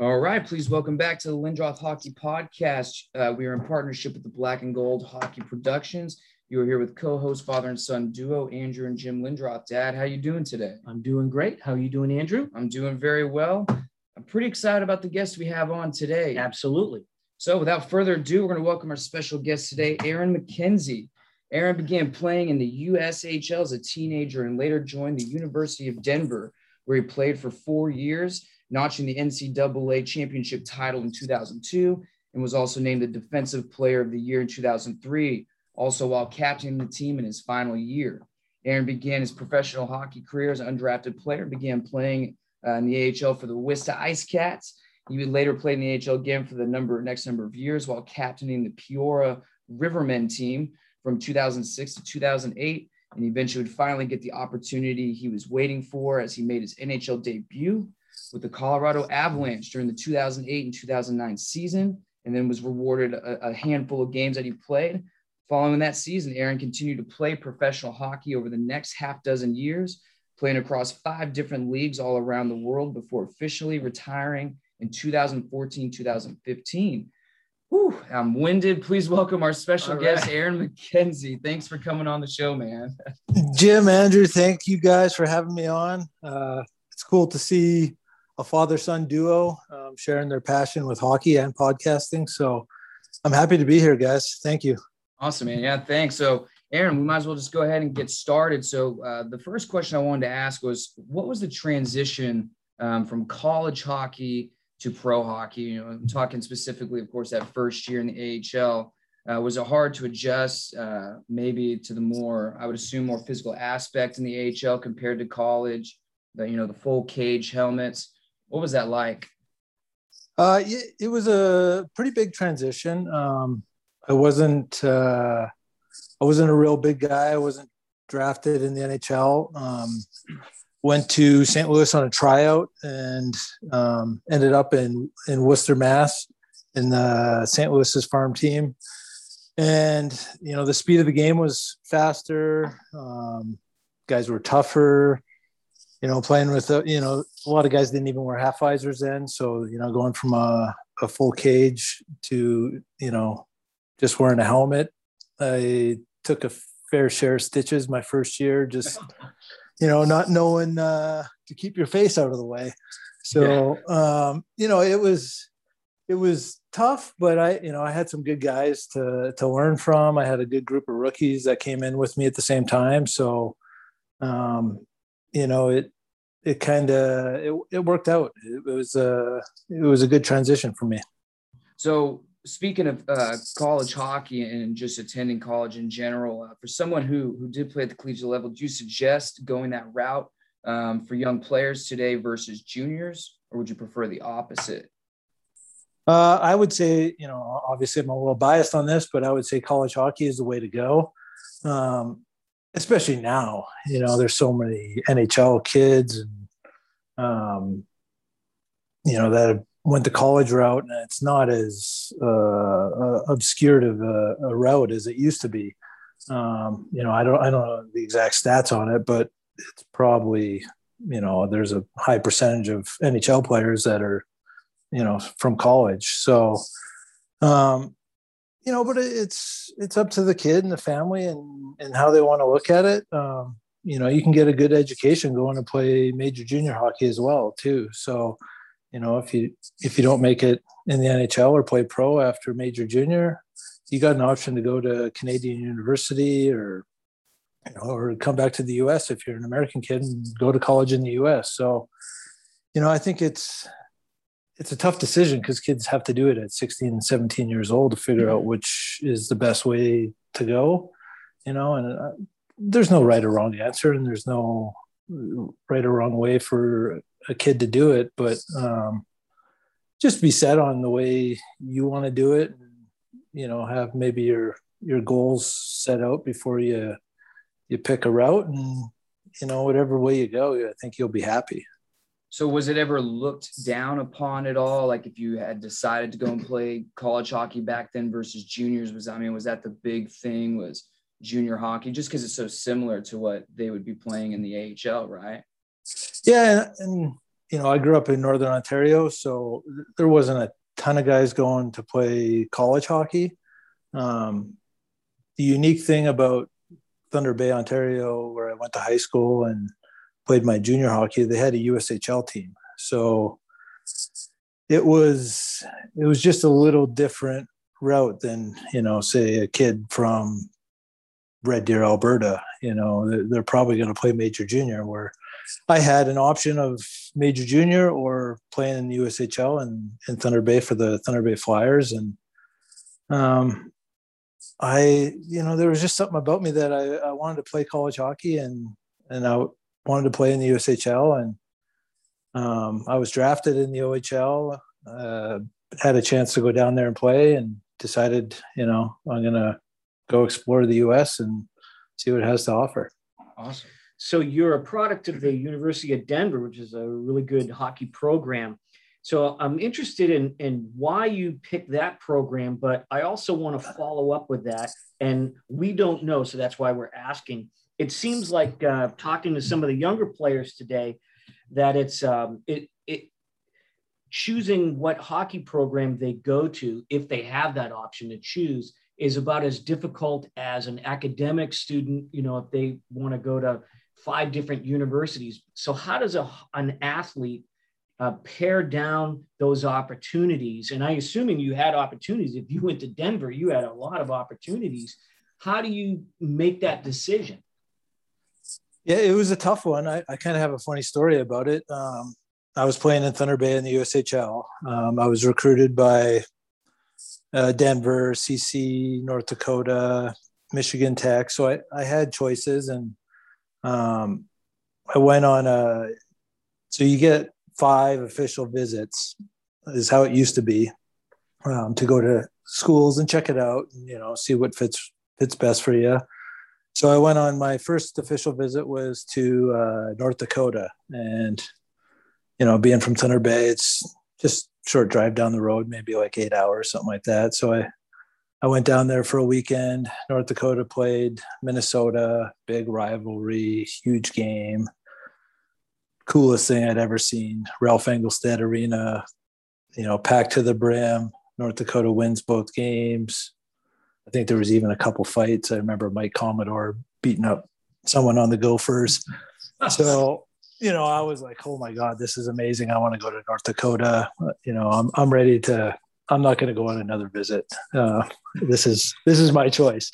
All right, please welcome back to the Lindroth Hockey Podcast. Uh, we are in partnership with the Black and Gold Hockey Productions. You are here with co-host father and son duo Andrew and Jim Lindroth. Dad, how you doing today? I'm doing great. How are you doing, Andrew? I'm doing very well. I'm pretty excited about the guest we have on today. Absolutely. So, without further ado, we're going to welcome our special guest today, Aaron MacKenzie. Aaron began playing in the USHL as a teenager and later joined the University of Denver, where he played for four years notching the NCAA championship title in 2002 and was also named the Defensive Player of the Year in 2003, also while captaining the team in his final year. Aaron began his professional hockey career as an undrafted player, began playing uh, in the AHL for the Worcester Ice Cats. He would later play in the AHL again for the number next number of years while captaining the Peoria Rivermen team from 2006 to 2008. And eventually would finally get the opportunity he was waiting for as he made his NHL debut with the Colorado Avalanche during the 2008 and 2009 season, and then was rewarded a, a handful of games that he played. Following that season, Aaron continued to play professional hockey over the next half dozen years, playing across five different leagues all around the world before officially retiring in 2014 2015. Whew, I'm winded. Please welcome our special All guest, right. Aaron MacKenzie. Thanks for coming on the show, man. Jim, Andrew, thank you guys for having me on. Uh, it's cool to see a father son duo um, sharing their passion with hockey and podcasting. So I'm happy to be here, guys. Thank you. Awesome, man. Yeah, thanks. So, Aaron, we might as well just go ahead and get started. So, uh, the first question I wanted to ask was what was the transition um, from college hockey to pro hockey? You know, I'm talking specifically, of course, that first year in the AHL. Uh, was it hard to adjust uh, maybe to the more, I would assume, more physical aspect in the AHL compared to college? The, you know, the full cage helmets. What was that like? Uh, it, it was a pretty big transition. Um, I wasn't uh, I wasn't a real big guy. I wasn't drafted in the NHL. Um, went to St. Louis on a tryout and um, ended up in in Worcester, Mass, in the St. Louis's farm team. And you know the speed of the game was faster. Um, guys were tougher you know, playing with, uh, you know, a lot of guys didn't even wear half visors then. So, you know, going from a, a full cage to, you know, just wearing a helmet. I took a fair share of stitches my first year, just, you know, not knowing uh, to keep your face out of the way. So, yeah. um, you know, it was, it was tough, but I, you know, I had some good guys to, to learn from. I had a good group of rookies that came in with me at the same time. So, um, you know, it it kind of it, it worked out. It, it was a it was a good transition for me. So speaking of uh, college hockey and just attending college in general, uh, for someone who who did play at the collegiate level, do you suggest going that route um, for young players today versus juniors, or would you prefer the opposite? Uh, I would say, you know, obviously I'm a little biased on this, but I would say college hockey is the way to go. Um, especially now, you know, there's so many NHL kids and, um, you know, that went the college route and it's not as uh, uh, obscured of a, a, route as it used to be. Um, you know, I don't, I don't know the exact stats on it, but it's probably, you know, there's a high percentage of NHL players that are, you know, from college. So, um, you know, but it's it's up to the kid and the family and and how they want to look at it. Um, you know, you can get a good education going to play major junior hockey as well too. So, you know, if you if you don't make it in the NHL or play pro after major junior, you got an option to go to Canadian University or you know, or come back to the U.S. if you're an American kid and go to college in the U.S. So, you know, I think it's it's a tough decision because kids have to do it at 16 and 17 years old to figure out which is the best way to go you know and uh, there's no right or wrong answer and there's no right or wrong way for a kid to do it but um, just be set on the way you want to do it and, you know have maybe your your goals set out before you you pick a route and you know whatever way you go i think you'll be happy so was it ever looked down upon at all? Like if you had decided to go and play college hockey back then versus juniors, was I mean, was that the big thing? Was junior hockey just because it's so similar to what they would be playing in the AHL, right? Yeah, and you know, I grew up in Northern Ontario, so there wasn't a ton of guys going to play college hockey. Um, the unique thing about Thunder Bay, Ontario, where I went to high school and played my junior hockey, they had a USHL team. So it was it was just a little different route than you know, say a kid from Red Deer, Alberta. You know, they're, probably going to play major junior. Where I had an option of major junior or playing in the USHL and in Thunder Bay for the Thunder Bay Flyers, and um, I, you know, there was just something about me that I, I wanted to play college hockey and and I wanted to play in the USHL and um, I was drafted in the OHL. Uh, had a chance to go down there and play, and decided, you know, I'm gonna go explore the U.S. and see what it has to offer. Awesome. So you're a product of the University of Denver, which is a really good hockey program. So I'm interested in, in why you picked that program, but I also want to follow up with that. And we don't know, so that's why we're asking. It seems like uh, talking to some of the younger players today that it's um, it it choosing what hockey program they go to if they have that option to choose is about as difficult as an academic student you know if they want to go to five different universities so how does a, an athlete uh, pare down those opportunities. And I assuming you had opportunities. If you went to Denver, you had a lot of opportunities. How do you make that decision? Yeah, it was a tough one. I, I kind of have a funny story about it. Um, I was playing in Thunder Bay in the USHL. Um, I was recruited by uh, Denver, CC, North Dakota, Michigan Tech. So I, I had choices and um, I went on a, so you get five official visits is how it used to be um, to go to schools and check it out and you know see what fits fits best for you so i went on my first official visit was to uh, north dakota and you know being from thunder bay it's just short drive down the road maybe like eight hours something like that so i i went down there for a weekend north dakota played minnesota big rivalry huge game coolest thing I'd ever seen. Ralph Engelstad Arena, you know, packed to the brim. North Dakota wins both games. I think there was even a couple fights. I remember Mike Commodore beating up someone on the Gophers. So, you know, I was like, oh my God, this is amazing. I want to go to North Dakota. You know, I'm, I'm ready to, I'm not going to go on another visit. Uh, this is, this is my choice.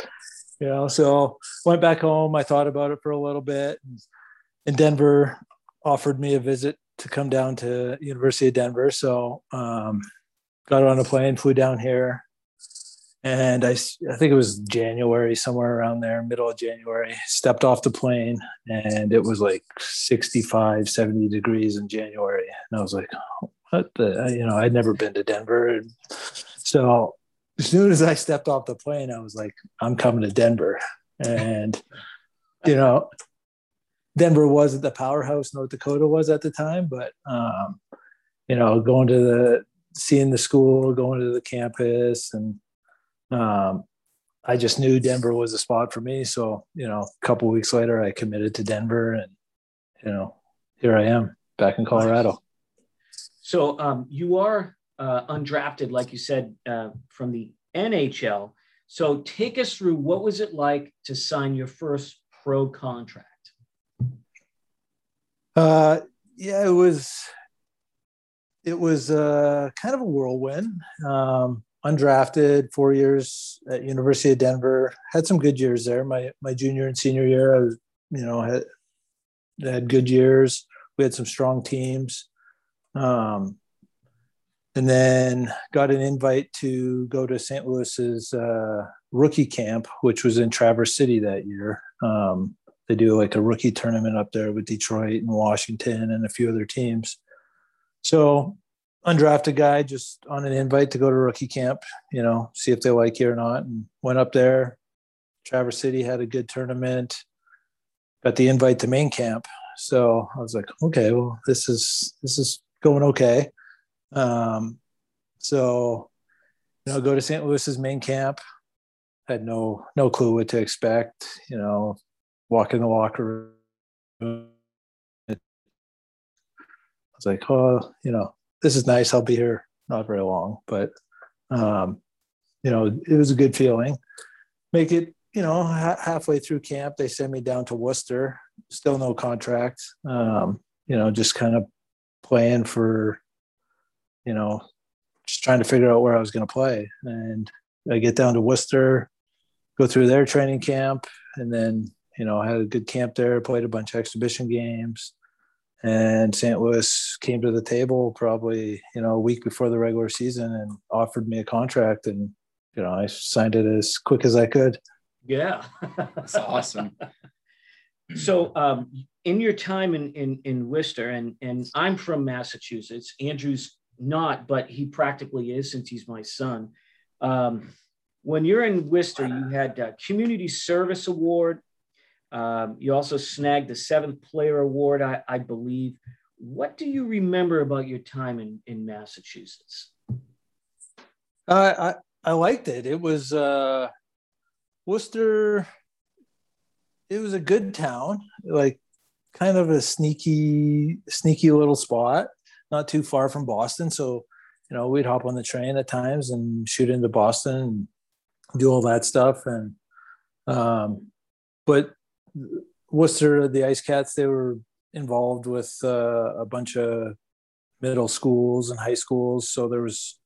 You know, so went back home. I thought about it for a little bit. and Denver, offered me a visit to come down to University of Denver. So um, got on a plane, flew down here, and I, I think it was January, somewhere around there, middle of January, stepped off the plane and it was like 65, 70 degrees in January. And I was like, what the, you know, I'd never been to Denver. So as soon as I stepped off the plane, I was like, I'm coming to Denver. And, you know, Denver wasn't the powerhouse North Dakota was at the time, but um, you know, going to the seeing the school, going to the campus, and um, I just knew Denver was a spot for me. So you know, a couple weeks later, I committed to Denver, and you know, here I am back in Colorado. So um, you are uh, undrafted, like you said, uh, from the NHL. So take us through what was it like to sign your first pro contract? Uh, yeah, it was. It was uh, kind of a whirlwind. Um, undrafted, four years at University of Denver. Had some good years there. My my junior and senior year, I was, you know, had had good years. We had some strong teams. Um, and then got an invite to go to St. Louis's uh, rookie camp, which was in Traverse City that year. Um, they do like a rookie tournament up there with Detroit and Washington and a few other teams. So undrafted guy just on an invite to go to rookie camp, you know, see if they like you or not. And went up there. Traverse City had a good tournament. Got the invite to main camp. So I was like, okay, well, this is this is going okay. Um, so you know, go to St. Louis's main camp. Had no no clue what to expect. You know, walk in the locker room. I was like, oh, you know, this is nice. I'll be here not very long, but um, you know, it was a good feeling. Make it, you know, ha- halfway through camp, they send me down to Worcester. Still no contract. Um, you know, just kind of playing for, you know, just trying to figure out where I was going to play. And I get down to Worcester, go through their training camp, and then you know I had a good camp there. Played a bunch of exhibition games, and St. Louis came to the table probably you know a week before the regular season and offered me a contract, and you know I signed it as quick as I could. Yeah, that's awesome. So, um, in your time in, in in Worcester, and and I'm from Massachusetts. Andrew's not, but he practically is since he's my son. Um, when you're in Worcester, you had a community service award. Um, you also snagged the seventh player award, I, I, believe. What do you remember about your time in, in Massachusetts? Uh, I, I liked it. It was uh, Worcester. It was a good town, like kind of a sneaky, sneaky little spot, not too far from Boston. So, you know, we'd hop on the train at times and shoot into Boston and do all that stuff. And, um, but Worcester, the Ice Cats, they were involved with uh, a bunch of middle schools and high schools. So there was,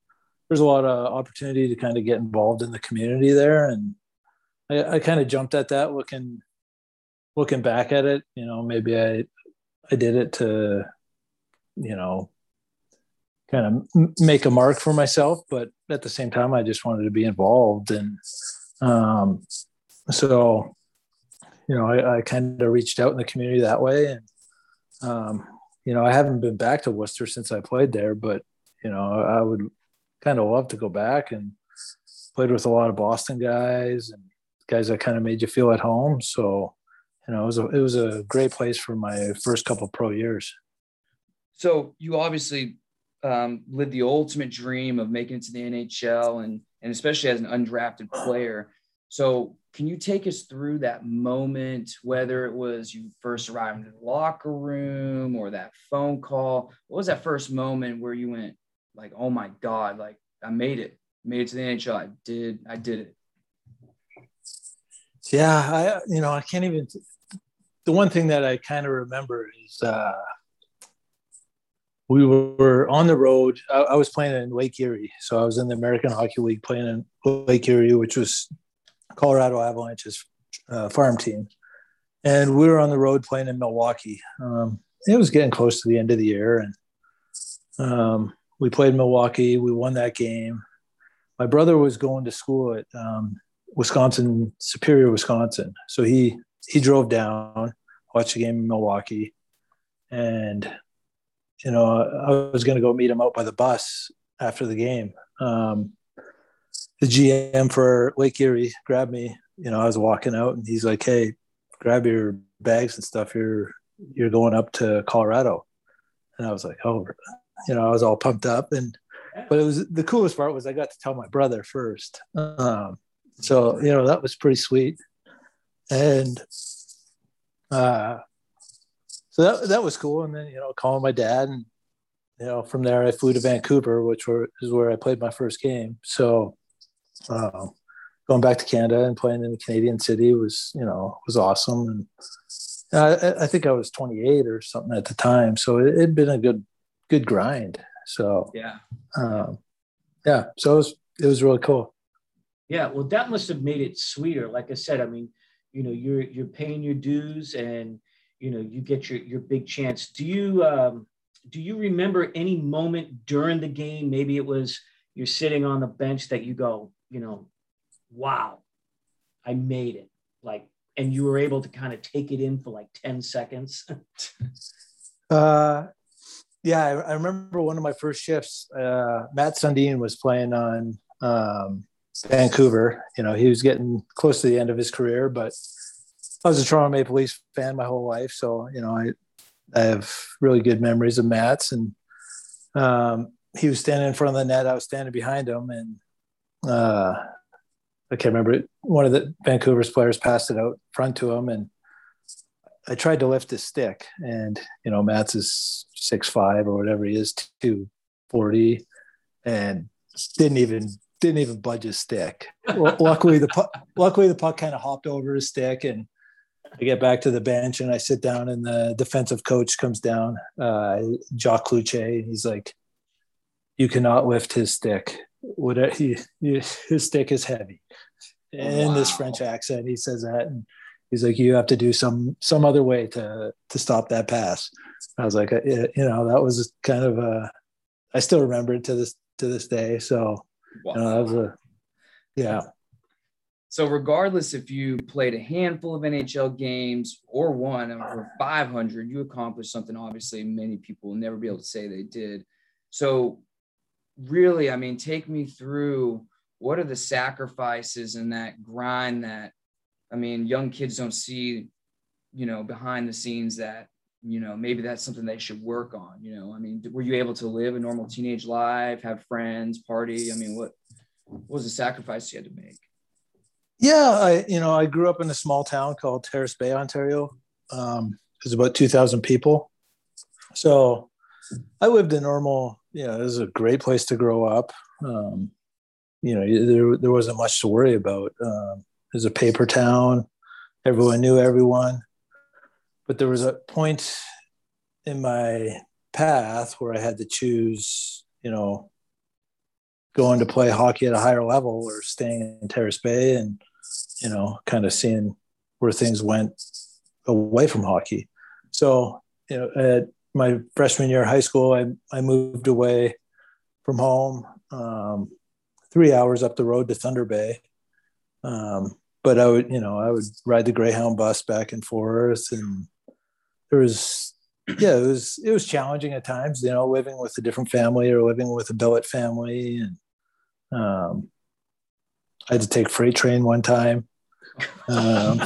there's a lot of opportunity to kind of get involved in the community there. And I, I kind of jumped at that looking, looking back at it, you know, maybe I, I did it to, you know, kind of make a mark for myself, but at the same time, I just wanted to be involved. And um, so, you know, I, I kind of reached out in the community that way. And, um, you know, I haven't been back to Worcester since I played there, but, you know, I would kind of love to go back and played with a lot of Boston guys and guys that kind of made you feel at home. So, you know, it was a, it was a great place for my first couple pro years. So you obviously um, lived the ultimate dream of making it to the NHL and and especially as an undrafted player. So can you take us through that moment, whether it was you first arrived in the locker room or that phone call? What was that first moment where you went like, oh my God, like I made it, made it to the NHL. I did, I did it. Yeah, I you know, I can't even the one thing that I kind of remember is uh we were on the road. I, I, was playing in Lake Erie, so I was in the American Hockey League playing in Lake Erie, which was Colorado Avalanche's uh, farm team, and we were on the road playing in Milwaukee. Um, it was getting close to the end of the year, and um, we played Milwaukee. We won that game. My brother was going to school at um, Wisconsin, Superior, Wisconsin, so he he drove down, watched the game in Milwaukee, and you know, I was going to go meet him out by the bus after the game. Um, the GM for Lake Erie grabbed me. You know, I was walking out, and he's like, "Hey, grab your bags and stuff. You're you're going up to Colorado." And I was like, "Oh, you know," I was all pumped up, and but it was the coolest part was I got to tell my brother first. Um, so you know that was pretty sweet, and uh, so that that was cool. And then you know, calling my dad, and you know, from there I flew to Vancouver, which were, is where I played my first game. So uh, going back to Canada and playing in the Canadian city was you know was awesome. And I, I think I was 28 or something at the time, so it had been a good good grind. So yeah, um, yeah. So it was it was really cool. Yeah, well, that must have made it sweeter. Like I said, I mean, you know, you're you're paying your dues and you know you get your your big chance do you um, do you remember any moment during the game maybe it was you're sitting on the bench that you go you know wow i made it. Like and you were able to kind of take it in for like 10 seconds. Uh yeah I, I, remember one of my first shifts uh Mats Sundin was playing on um vancouver. You know he was getting close to the end of his career but I was a Toronto Maple Leafs fan my whole life, so you know I I have really good memories of Mats, and um, he was standing in front of the net. I was standing behind him, and uh, I can't remember it. One of the Vancouver's players passed it out front to him, and I tried to lift his stick, and you know Mats is six five or whatever he is, two forty, and didn't even didn't even budge his stick. luckily the puck, luckily the puck kind of hopped over his stick, and I get back to the bench and I sit down, and the defensive coach comes down, uh, Jacques Cloutier, and he's like, "You cannot lift his stick. What he, his stick is heavy." In wow. this French accent, he says that, and he's like, "You have to do some some other way to to stop that pass." I was like, uh, you know, that was kind of a. I still remember it to this to this day. So wow. you know, that was a, yeah. So regardless if you played a handful of NHL games or one or 500, you accomplished something obviously many people will never be able to say they did. So really, I mean, take me through what are the sacrifices and that grind that I mean, young kids don't see, you know, behind the scenes that, you know, maybe that's something they should work on. You know, I mean, were you able to live a normal teenage life, have friends, party? I mean, what, what was the sacrifice you had to make? Yeah, I you know I grew up in a small town called Terrace Bay, Ontario. Um, there's about two thousand people, so I lived a normal. Know, it was a great place to grow up. Um, you know, there there wasn't much to worry about. Um, it was a paper town. Everyone knew everyone. But there was a point in my path where I had to choose, you know, going to play hockey at a higher level or staying in Terrace Bay and, you know, kind of seeing where things went away from hockey. So, you know, at my freshman year of high school, I, I moved away from home, um, three hours up the road to Thunder Bay. Um, but I would, you know, I would ride the Greyhound bus back and forth, and there was, yeah, it was it was challenging at times, you know, living with a different family or living with a billet family, and um, I had to take freight train one time. Um,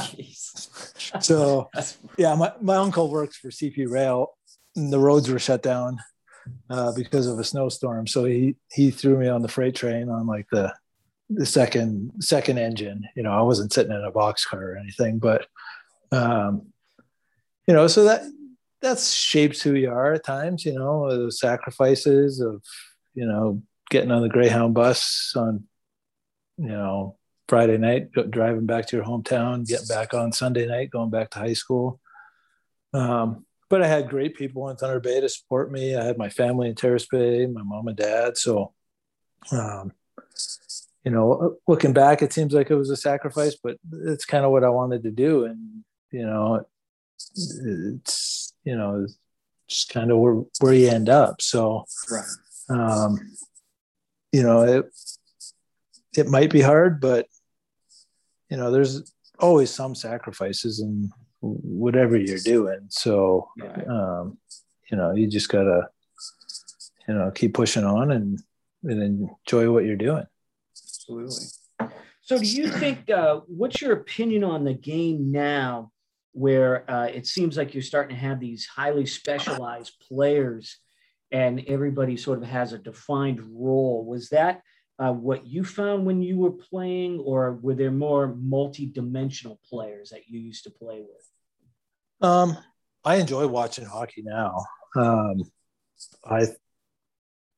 so, yeah, my, my uncle works for CP Rail, the roads were shut down uh, because of a snowstorm. So he he threw me on the freight train on like the the second second engine. You know, I wasn't sitting in a box car or anything, but um, you know, so that that shapes who you are at times. You know, the sacrifices of you know getting on the Greyhound bus on you know Friday night, driving back to your hometown, getting back on Sunday night, going back to high school. Um, but I had great people in Thunder Bay to support me. I had my family in Terrace Bay, my mom and dad. So, um, you know, looking back, it seems like it was a sacrifice, but it's kind of what I wanted to do. And, you know, it's, you know, just kind of where, where you end up. So, um, you know, it, it might be hard, but, you know, there's always some sacrifices in whatever you're doing. So, right. um, you know, you just gotta, you know, keep pushing on and, and enjoy what you're doing. Absolutely. So, do you think, uh, what's your opinion on the game now, where uh, it seems like you're starting to have these highly specialized players and everybody sort of has a defined role? Was that uh, what you found when you were playing, or were there more multi dimensional players that you used to play with? Um, I enjoy watching hockey now. Um, I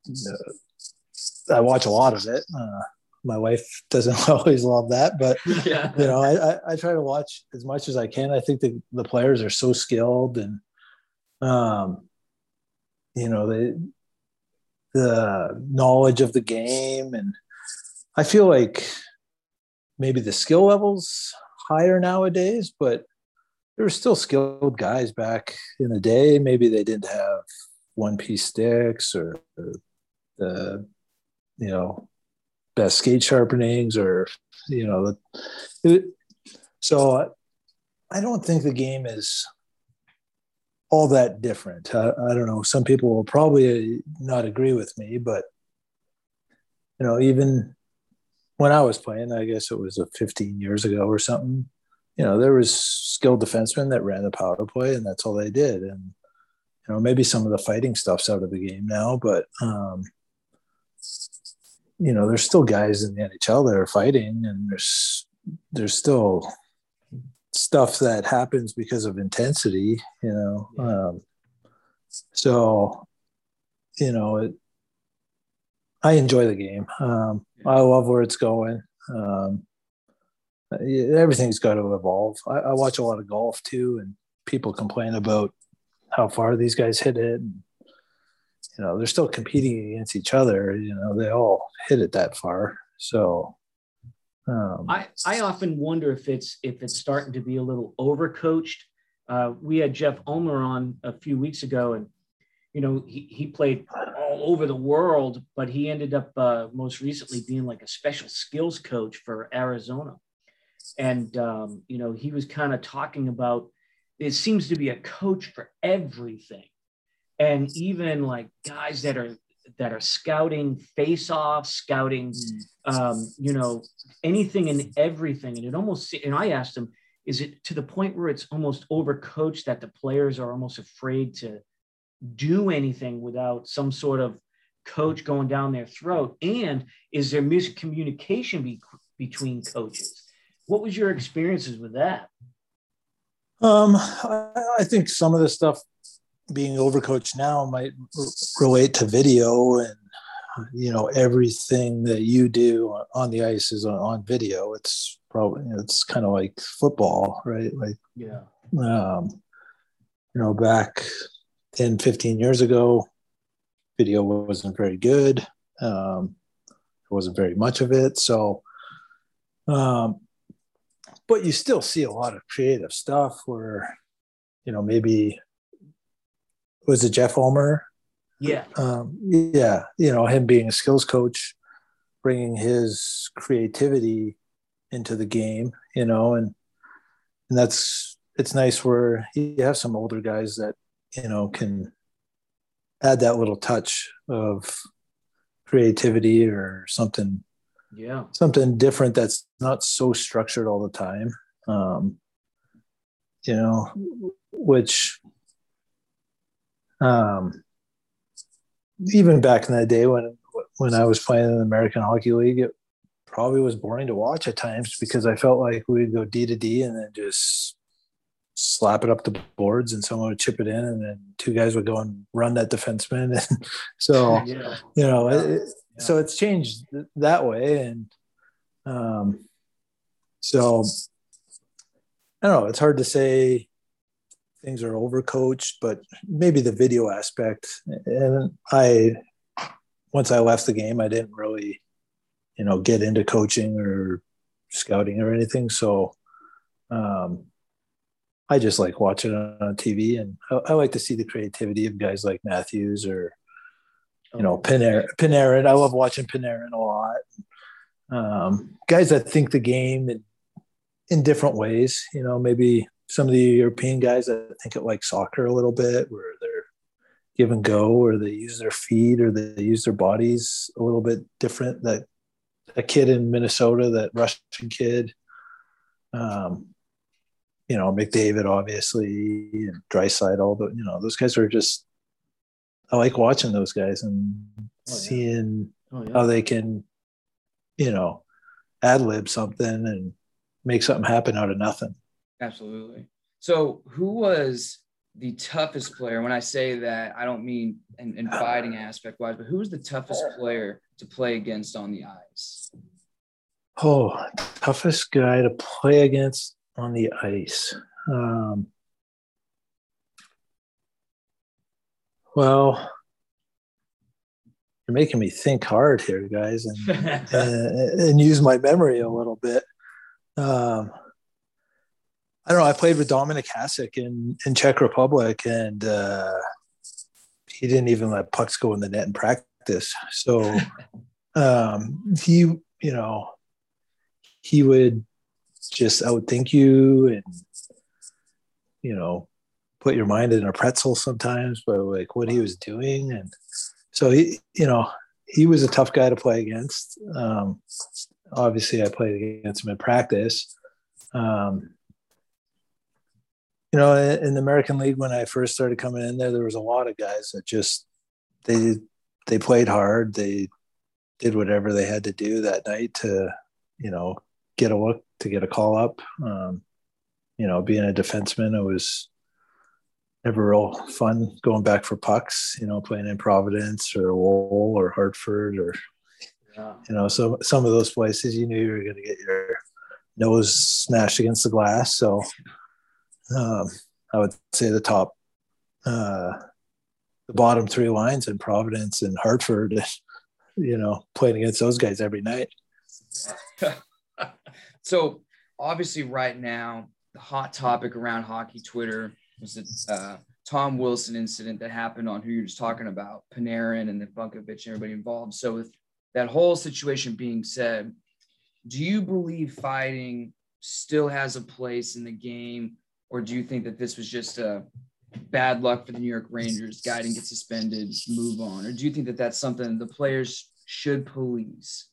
uh, I watch a lot of it. Uh, my wife doesn't always love that, but yeah. you know, I, I, I, try to watch as much as I can. I think the, the players are so skilled and, um, you know, the, the knowledge of the game. And I feel like maybe the skill levels higher nowadays, but there were still skilled guys back in the day. Maybe they didn't have one piece sticks or, the, you know, best skate sharpenings or you know it, so i don't think the game is all that different I, I, don't know some people will probably not agree with me but you know even when i was playing i guess it was a 15 years ago or something you know there was skilled defensemen that ran the power play and that's all they did. And you know maybe some of the fighting stuff's out of the game now but um you know, there's still guys in the NHL that are fighting, and there's there's still stuff that happens because of intensity. You know, um, so you know it i enjoy the game. Um, i love where it's going. Um, everything's got to evolve. I, I, watch a lot of golf too and people complain about how far these guys hit it. And, you know they're still competing against each other. You know they all hit it that far. So um, I, I often wonder if it's if it's starting to be a little overcoached. Uh, we had Jeff Ulmer on a few weeks ago, and you know he, he played all over the world, but he ended up uh, most recently being like a special skills coach for Arizona, and um, you know he was kind of talking about it seems to be a coach for everything, and even like guys that are that are scouting face off, scouting, hmm. um, you know, anything and everything. And it almost, and I asked him, is it to the point where it's almost overcoached that the players are almost afraid to do anything without some sort of coach going down their throat? And is there miscommunication be- between coaches? What was your experiences with that? Um, I, I think some of the stuff being overcoached now might r- relate to video and you know everything that you do on the ice is on, on video. It's probably it's kind of like football right? Like yeah. um you know back 10 15 years ago video wasn't very good. Um there wasn't very much of it. So um but you still see a lot of creative stuff where you know maybe was it Jeff Ulmer? Yeah. Um, yeah. You know, him being a skills coach, bringing his creativity into the game, you know, and, and that's, it's nice where you have some older guys that, you know, can add that little touch of creativity or something yeah something different that's not so structured all the time um you know which um, even back in the day when when I was playing in the American Hockey League, it probably was boring to watch at times because I felt like we'd go D to D and then just slap it up the boards and someone would chip it in and then two guys would go and run that defenseman and so yeah. you know. It, yeah. so it's changed that way and um so I don't know it's hard to say things are overcoached, but maybe the video aspect. And I, once I left the game, I didn't really, you know, get into coaching or scouting or anything. So, um, I just like watching it on TV, and I, I, like to see the creativity of guys like Matthews or, you know, Panarin. Panarin. I love watching Panarin a lot. Um, guys that think the game in, in different ways. You know, maybe some of the European guys that think it like soccer a little bit, where they're give and go, or they use their feet, or they use their bodies a little bit different. That a kid in Minnesota, that Russian kid, um, you know, McDavid, obviously, and Draisaitl, all the you know, those guys are just. I like watching those guys and oh, yeah. seeing oh, yeah. how they can, you know, ad lib something and make something happen out of nothing. Absolutely. So, who was the toughest player? When I say that, I don't mean in, in fighting aspect wise, but who was the toughest player to play against on the ice? Oh, toughest guy to play against on the ice. Um, well, you're making me think hard here, guys, and, and, and use my memory a little bit. Um, I don't know. I played with Dominik Hasek in in Czech Republic, and uh, he didn't even let pucks go in the net in practice. So um, he, you know, he would just outthink you and you know put your mind in a pretzel sometimes but like what he was doing and so he you know he was a tough guy to play against um, obviously i played against him in practice um, you know, in the American League when I first started coming in there, there was a lot of guys that just they they played hard. They did whatever they had to do that night to, you know, get a look to get a call up. Um, you know, being a defenseman, it was never real fun going back for pucks. You know, playing in Providence or Lowell or Hartford or yeah. you know, so some of those places you knew you were going to get your nose smashed against the glass. So um, I would say the top, uh, the bottom three lines in Providence and Hartford, you know, playing against those guys every night. so obviously, right now, the hot topic around hockey Twitter was the uh, Tom Wilson incident that happened on who you're just talking about, Panarin and then Buchnevich and everybody involved. So with that whole situation being said, do you believe fighting still has a place in the game, or do you think that this was just a bad luck for the New York Rangers? Guy didn't get suspended, move on, or do you think that that's something the players should police?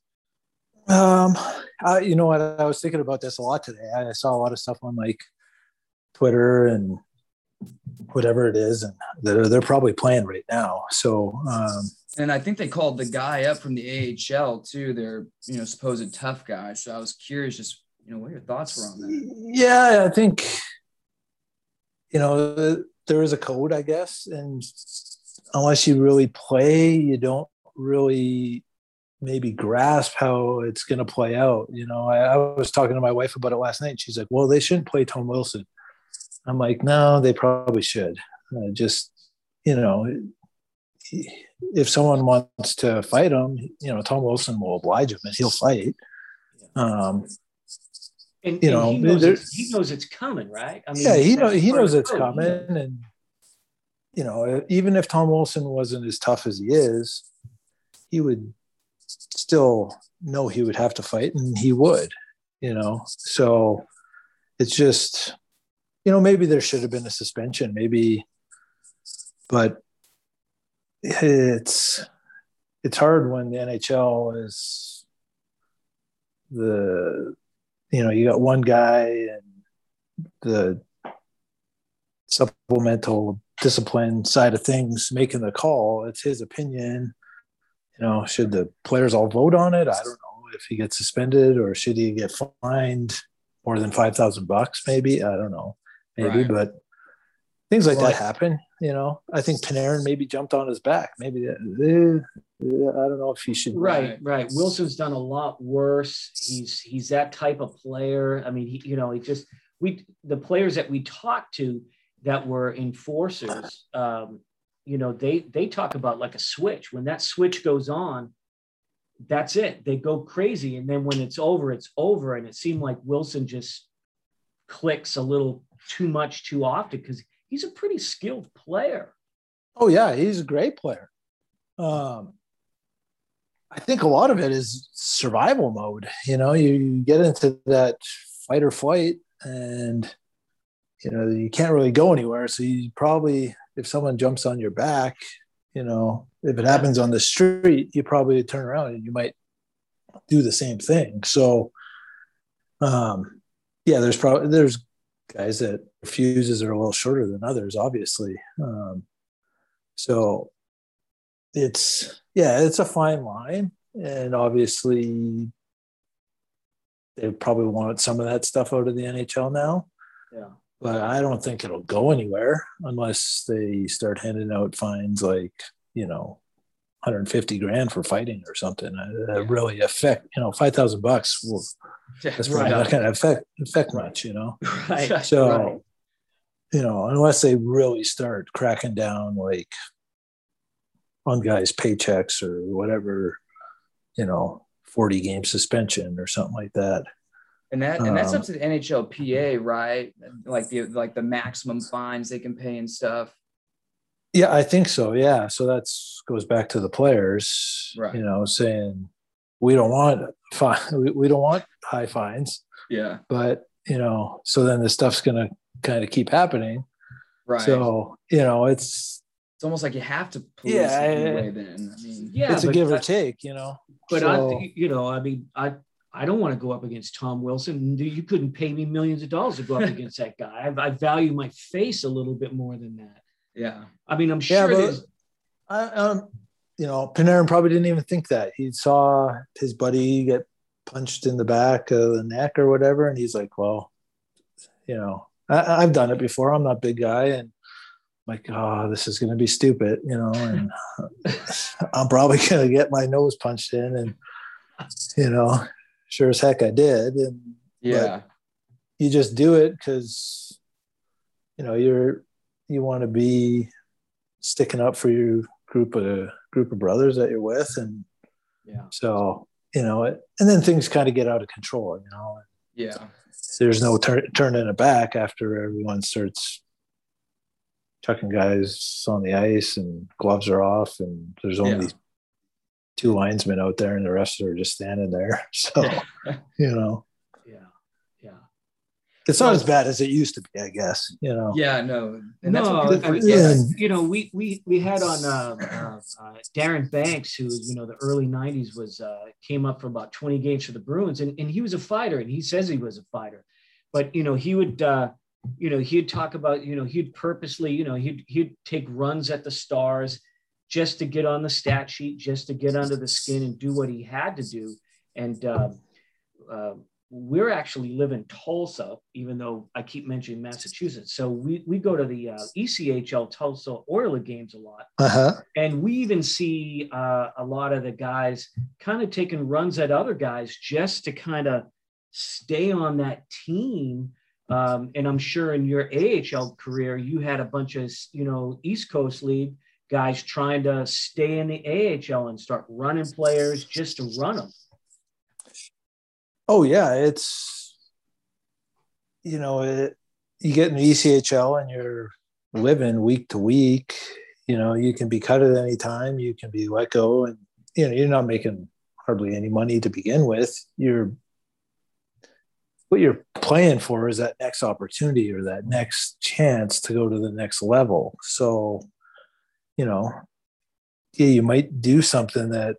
Um, I, you know what? I was thinking about this a lot today. I saw a lot of stuff on like Twitter and whatever it is, and they're they're probably playing right now. So, um, and I think they called the guy up from the AHL too. Their you know supposed tough guy. So I was curious, just you know, what your thoughts were on that. Yeah, I think you know there is a code, I guess, and unless you really play, you don't really maybe grasp how it's going to play out. You know, I, I, was talking to my wife about it last night. She's like, "Well, they shouldn't play Tom Wilson." I'm like, "No, they probably should." Uh, just you know, if someone wants to fight him, you know, Tom Wilson will oblige him and he'll fight. Um, and, you and know, he knows, he knows, it's coming, right? I mean, yeah, he know he knows it's coming, and you know, even if Tom Wilson wasn't as tough as he is, he would still know he would have to fight, and he would, you know. So it's just, you know, maybe there should have been a suspension, maybe, but it's it's hard when the NHL is the you know you got one guy and the supplemental discipline side of things making the call. It's his opinion. You know should the players all vote on it? I don't know if he gets suspended or should he get fined more than 5000 bucks maybe? I don't know maybe right. but things like well, that happen. You know, I think Panarin maybe jumped on his back. Maybe uh, uh, I don't know if he should. Right, right. Wilson's done a lot worse. He's he's that type of player. I mean, he you know he just we the players that we talked to that were enforcers. Um, you know, they they talk about like a switch. When that switch goes on, that's it. They go crazy, and then when it's over, it's over. And it seemed like Wilson just clicks a little too much too often because he's a pretty skilled player. Oh yeah, he's a great player. Um, I think a lot of it is survival mode. You know, you get into that fight or flight, and you know you can't really go anywhere. So you probably, if someone jumps on your back, you know, if it happens on the street, you probably turn around and you might do the same thing. So, um, yeah, there's probably there's guys that fuses are a little shorter than others, obviously. Um, so it's yeah, it's a fine line, and obviously they probably want some of that stuff out of the NHL now. Yeah. But I don't think it'll go anywhere unless they start handing out fines like, you know, 150 grand for fighting or something. That yeah. really affect, you know, 5,000 bucks will that's right. not going to affect affect much, you know. Right. So, right. you know, unless they really start cracking down, like on guys' paychecks or whatever, you know, forty game suspension or something like that. And that and that's um, up to the NHLPA, right? Like the like the maximum fines they can pay and stuff. Yeah, I think so. Yeah, so that's goes back to the players, right. you know, saying we don't want fine, we, we don't want high fines. Yeah. But, you know, so then the stuff's going to kind of keep happening. Right. So, you know, it's, it's almost like you have to police yeah, anyway, then. I mean, yeah, it's a give or take, you know. But so, I, you know, I mean, I, I don't want to go up against Tom Wilson. You couldn't pay me millions of dollars to go up against that guy. I, I, value my face a little bit more than that. Yeah. I mean, I'm sure. Yeah, I, um, you know, Panarin probably didn't even think that. He saw his buddy get punched in the back of the neck or whatever, and he's like, "Well, you know, I, have done it before. I'm not big guy, and like, oh, this is going to be stupid, you know, and I'm probably going to get my nose punched in. And, you know, sure as heck I did. And Yeah. you just do it because, you know, you're, you want to be sticking up for your group of group of brothers that you're with. And Yeah. so, you know, it, and then things kind of get out of control, you know, Yeah. there's no tur- turning it back after everyone starts chucking guys on the ice and gloves are off and there's only Yeah. two linesmen out there and the rest are just standing there so you know. It's not Well- as bad as it used to be i guess you know Yeah. No. And that's no, what I mean, yeah. you know, we we we had on uh, uh, uh, Darren Banks, who you know the early '90s was uh, came up for about 20 games for the Bruins, and, and he was a fighter, and he says he was a fighter, but you know he would uh, you know he'd talk about you know he'd purposely you know he'd he'd take runs at the Stars just to get on the stat sheet, just to get under the skin and do what he had to do, and. Uh, uh, we're actually live in Tulsa, even though I keep mentioning Massachusetts. So we, we go to the uh, ECHL Tulsa Oiler games a lot. uh-huh And we even see uh, a lot of the guys kind of taking runs at other guys just to kind of stay on that team. Um, and I'm sure in your AHL career, you had a bunch of, you know, East Coast League guys trying to stay in the AHL and start running players just to run them. Oh yeah it's you know it, you get the echl and you're living week to week you know you can be cut at any time you can be let go and you know you're not making hardly any money to begin with. You're what you're playing for is that next opportunity or that next chance to go to the next level. So you know yeah you might do something that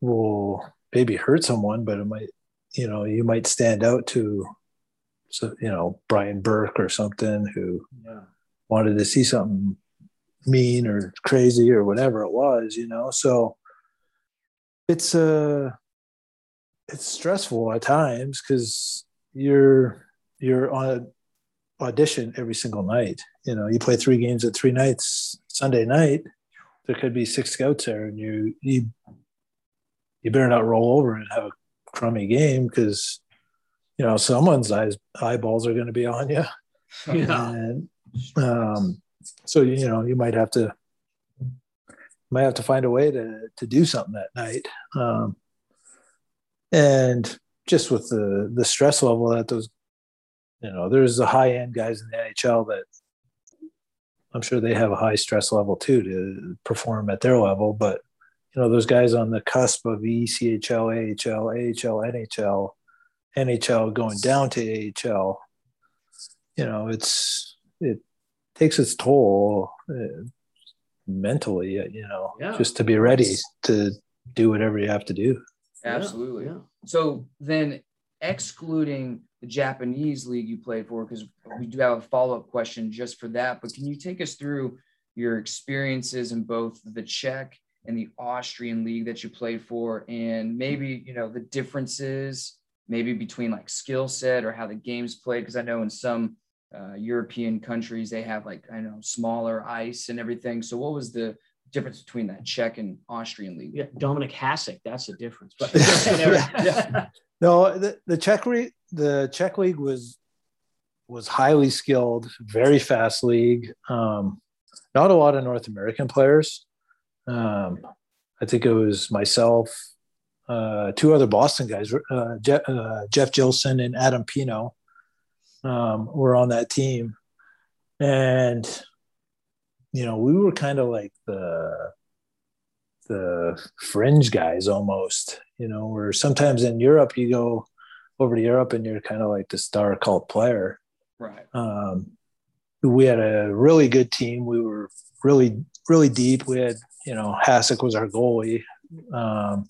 will maybe hurt someone but it might you know you might stand out to so you know brian burke or something who Yeah. wanted to see something mean or crazy or whatever it was, you know. So it's uh it's stressful at times because you're you're on a audition every single night. You know, you play three games at three nights Sunday night. There could be six scouts there, and you you you better not roll over and have a crummy game because you know someone's eyes eyeballs are going to be on you. Yeah. And um, so you know you might have to might have to find a way to to do something that night. Um, and just with the the stress level that those you know there's the high end guys in the NHL that I'm sure they have a high stress level too to perform at their level, but you know those guys on the cusp of E ECHL, AHL, AHL, NHL, NHL going down to AHL, you know it's it takes its toll uh, mentally, uh, you know, Yeah. just to be ready to do whatever you have to do. Absolutely. Yeah. So then, excluding the Japanese league you played for, because we do have a follow up question just for that, but can you take us through your experiences in both the Czech and the Austrian league that you played for, and maybe you know the differences, maybe between like skill set or how the games played? Because I know in some uh, European countries they have like I know smaller ice and everything. So what was the difference between that Czech and Austrian league? Yeah, Dominik Hasek, that's the difference. But Yeah. No, the, the Czech league, the Czech league was was highly skilled, very fast league. Um, not a lot of North American players. Um, I think it was myself, uh, two other Boston guys, uh, Jeff, uh, Jeff Gilson and Adam Pino, um, were on that team, and you know we were kind of like the the fringe guys almost you know where sometimes in europe you go over to europe and you're kind of like the star cult player. Right. um, we had a really good team. We were really really deep. We had you know Hasek was our goalie um,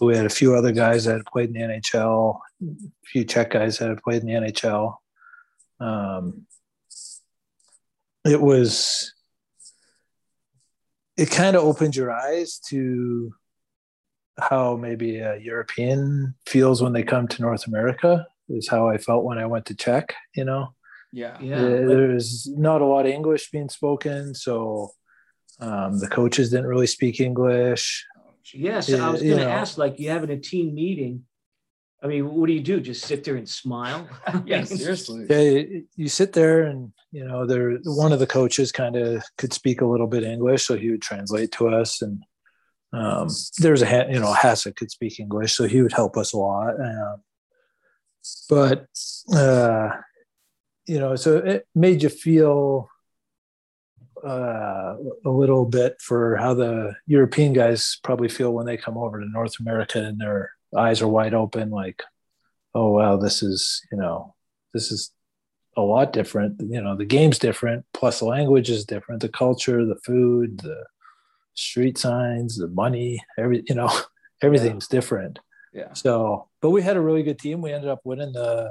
we had a few other guys that had played in the nhl a few czech guys that had played in the nhl um, it was it kind of opened your eyes to how maybe a European feels when they come to North America is how I felt when I went to Czech, you know. Yeah. Yeah. There's not a lot of English being spoken, so um, the coaches didn't really speak English. Yes, I was you going to know. ask, like, you having a team meeting. I mean, what do you do? Just sit there and smile? Yeah, seriously. Yeah, you, you sit there, and you know, there one of the coaches kind of could speak a little bit English, so he would translate to us. And um, there's a ha- you know Hasek could speak English, so he would help us a lot. Um, but uh, you know, so it made you feel uh, a little bit for how the European guys probably feel when they come over to North America and their eyes are wide open, like, oh wow, this is you know, this is a lot different. You know, the game's different, plus the language is different, the culture, the food, the street signs, the money, every you know, everything's different. Yeah. So, but we had a really good team. We ended up winning the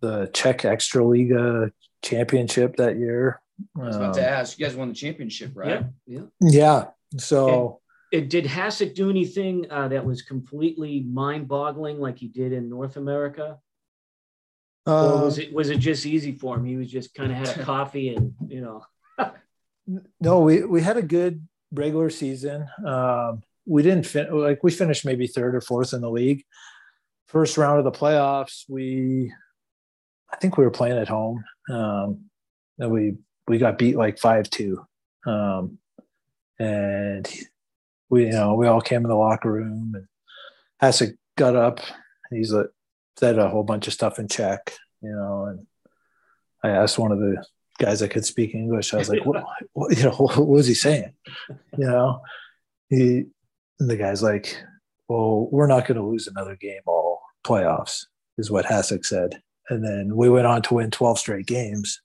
the Czech Extraliga championship that year. I was about Um, to ask. You guys won the championship, right? Yeah. Yeah. yeah. So It, did Hasek do anything uh, that was completely mind-boggling, like he did in North America, or uh, was it was it just easy for him? He was just kind of had a coffee and you know. no, we we had a good regular season. Um, we didn't fin- like we finished maybe third or fourth in the league. First round of the playoffs, we I think we were playing at home. Um, and we we got beat like five two, um, and we you know we all came in the locker room and Hasek got up. He's like said a whole bunch of stuff in Czech, you know, and I asked one of the guys that could speak English. I was like, what, what you know, what was he saying? You know, he and the guy's like, well, we're not going to lose another game all playoffs, is what Hasek said. And then we went on to win 12 straight games,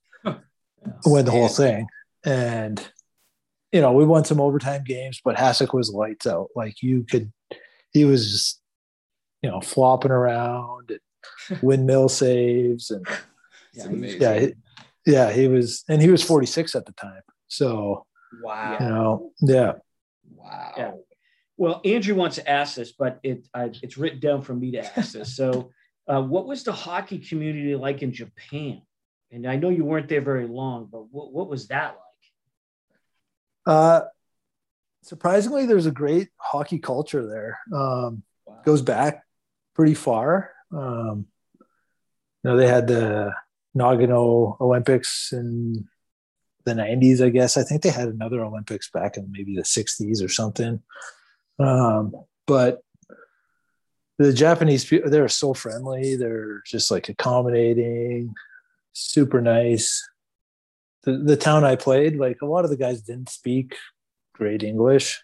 win the whole thing. And, you know, we won some overtime games, but Hasek was lights out. Like you could, he was just, you know, flopping around and windmill saves. And It's yeah, he, yeah, he was, and he was 46 at the time. So, Wow. you know, yeah. Wow. Yeah. Well, Andrew wants to ask this, but it I, it's written down for me to ask this. So, uh, what was the hockey community like in Japan? And I know you weren't there very long, but what, what was that like? Uh, surprisingly, there's a great hockey culture there. Um, Wow. goes back pretty far. Um, you know, they had the Nagano Olympics in the 90s, I guess. I think they had another Olympics back in maybe the 60s or something. Um, but the Japanese people, they're so friendly. They're just like accommodating, super nice. The, the town I played, like a lot of the guys didn't speak great English,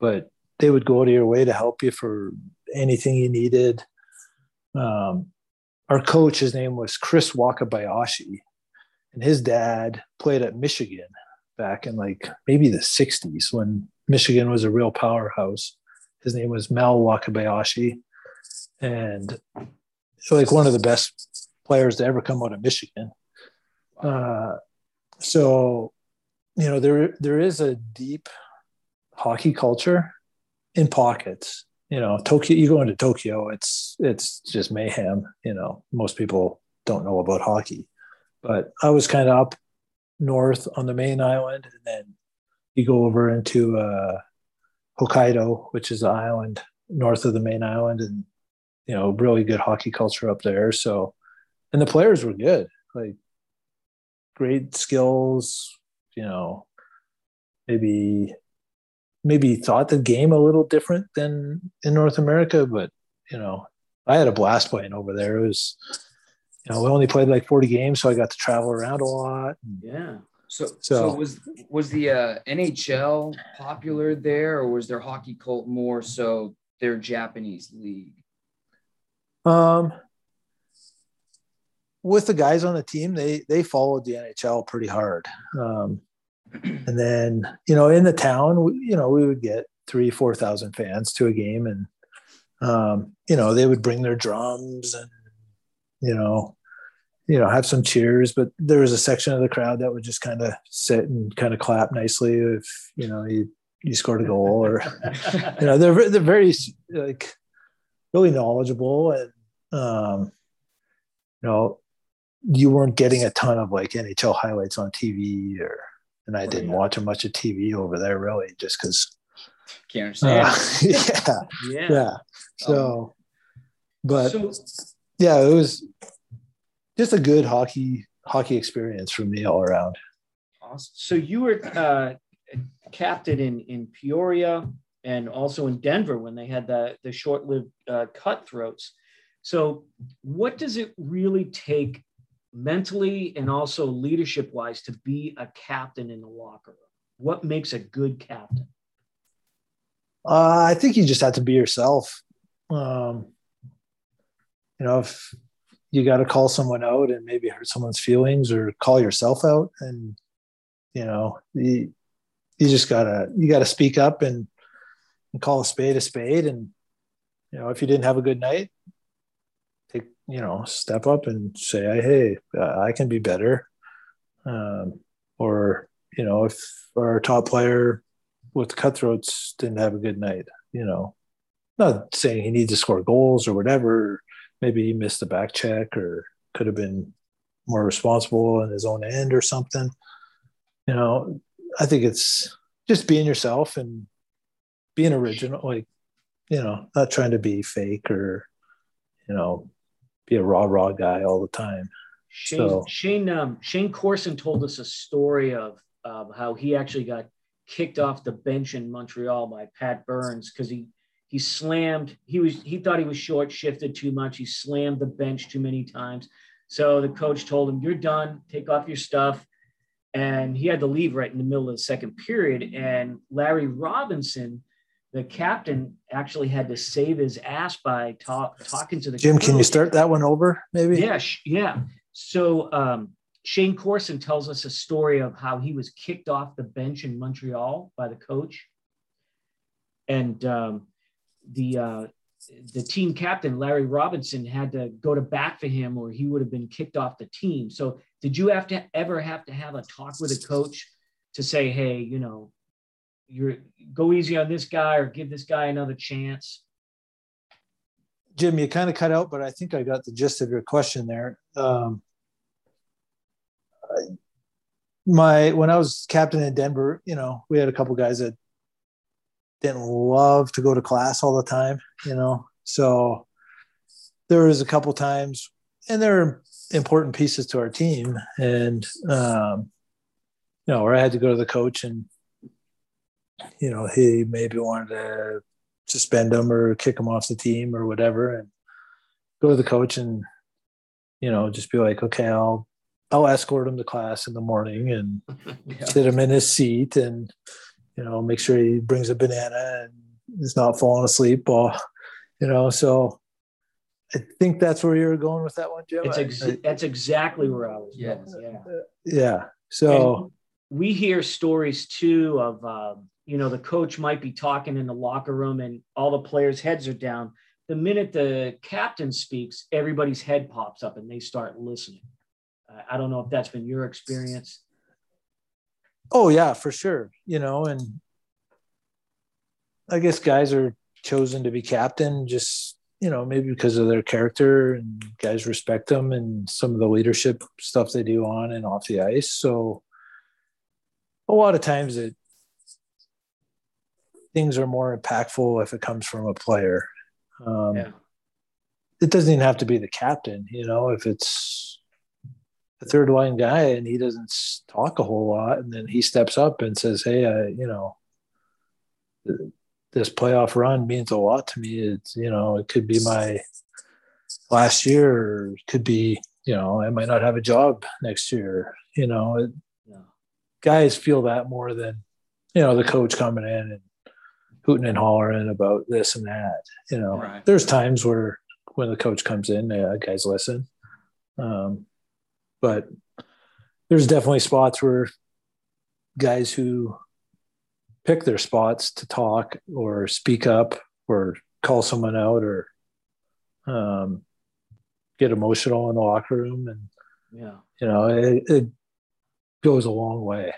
but they would go to your way to help you for anything you needed. Um, our coach, his name was Chris Wakabayashi, and his dad played at Michigan back in like maybe the 60s when Michigan was a real powerhouse. His name was Mel Wakabayashi, and like one of the best players to ever come out of Michigan. Uh, so, you know, there there is a deep hockey culture in pockets. You know, Tokyo. You go into Tokyo, it's it's just mayhem. You know, most people don't know about hockey, but I was kind of up north on the main island, and then you go over into uh, Hokkaido, which is the island north of the main island, and you know, really good hockey culture up there. So, and the players were good, like great skills. You know, maybe maybe thought the game a little different than in North America, but you know, I had a blast playing over there. It was, you know, we only played like 40 games, so I got to travel around a lot. Yeah. So, so, So- was was the uh, NHL popular there, or was their hockey cult more so their Japanese league? Um, with the guys on the team, they they followed the NHL pretty hard. Um, and then you know, in the town, we, you know, we would get three, four thousand fans to a game, and um, you know, they would bring their drums and you know, you know, have some cheers. But there was a section of the crowd that would just kind of sit and kind of clap nicely if you know you you scored a goal or you know they're they're very like really knowledgeable and um you know you weren't getting a ton of like NHL highlights on TV or and I didn't watch a much of TV over there really just because can't understand. Uh, yeah, yeah, yeah. So, but so, yeah, it was just a good hockey hockey experience for me all around. Awesome. So you were uh, captain in in Peoria and also in Denver when they had the the short lived uh, cutthroats. So, what does it really take mentally and also leadership wise to be a captain in the locker room? What makes a good captain? Uh, I think you just have to be yourself. Um, you know, if you got to call someone out and maybe hurt someone's feelings or call yourself out, and you know, you, you just gotta you gotta speak up and, and call a spade a spade. And you know, if you didn't have a good night, you know, step up and say, "Hey, I can be better." Um, or you know, if our top player with cutthroats didn't have a good night. You know, not saying he needs to score goals or whatever. Maybe he missed a back check or could have been more responsible in his own end or something. You know, I think it's just being yourself and being original, like, you know, not trying to be fake or, you know, be a raw, raw guy all the time. Shayne, so, Shayne, um, Shayne Corson told us a story of, of how he actually got kicked off the bench in Montreal by Pat Burns because he he slammed he was he thought he was short shifted too much. He slammed the bench too many times. So the coach told him, "You're done. Take off your stuff." And he had to leave right in the middle of the second period. And Larry Robinson, the captain, actually had to save his ass by talk, talking to the. Jim, can you start that one over, maybe? Yeah, yeah. So um, Shayne Corson tells us a story of how he was kicked off the bench in Montreal by the coach, and um, the uh, the team captain Larry Robinson had to go to bat for him, or he would have been kicked off the team. So, did you have to ever have to have a talk with a coach to say, "Hey, you know, you're go easy on this guy, or give this guy another chance"? Jim, you kind of cut out, but I think I got the gist of your question there. Um, my when I was captain in Denver, you know, we had a couple guys that didn't love to go to class all the time, you know. So there was a couple times, and there are important pieces to our team, and um, you know, where I had to go to the coach, and you know, he maybe wanted to suspend him or kick him off the team or whatever, and go to the coach and you know just be like, okay, I'll I'll escort him to class in the morning and yeah. sit him in his seat and you know make sure he brings a banana and is not falling asleep or you know so I think that's where you're going with that one, Jim. It's ex- I, that's exactly where I was. Yeah, going. yeah, yeah. So and we hear stories too of um, you know the coach might be talking in the locker room and all the players' heads are down. The minute the captain speaks, everybody's head pops up and they start listening. I don't know if that's been your experience. Oh yeah, for sure. You know, and I guess guys are chosen to be captain just you know maybe because of their character and guys respect them and some of the leadership stuff they do on and off the ice. So a lot of times it things are more impactful if it comes from a player. Um, yeah. It doesn't even have to be the captain, you know, if it's a third line guy and he doesn't talk a whole lot and then he steps up and says hey I, you know this playoff run means a lot to me it's you know it could be my last year or it could be you know i might not have a job next year you know it, yeah. guys feel that more than you know the coach coming in and hooting and hollering about this and that you know. Right. there's times where when the coach comes in uh, guys listen. Um, but there's definitely spots where guys who pick their spots to talk or speak up or call someone out or um, get emotional in the locker room and yeah. you know it, it goes a long way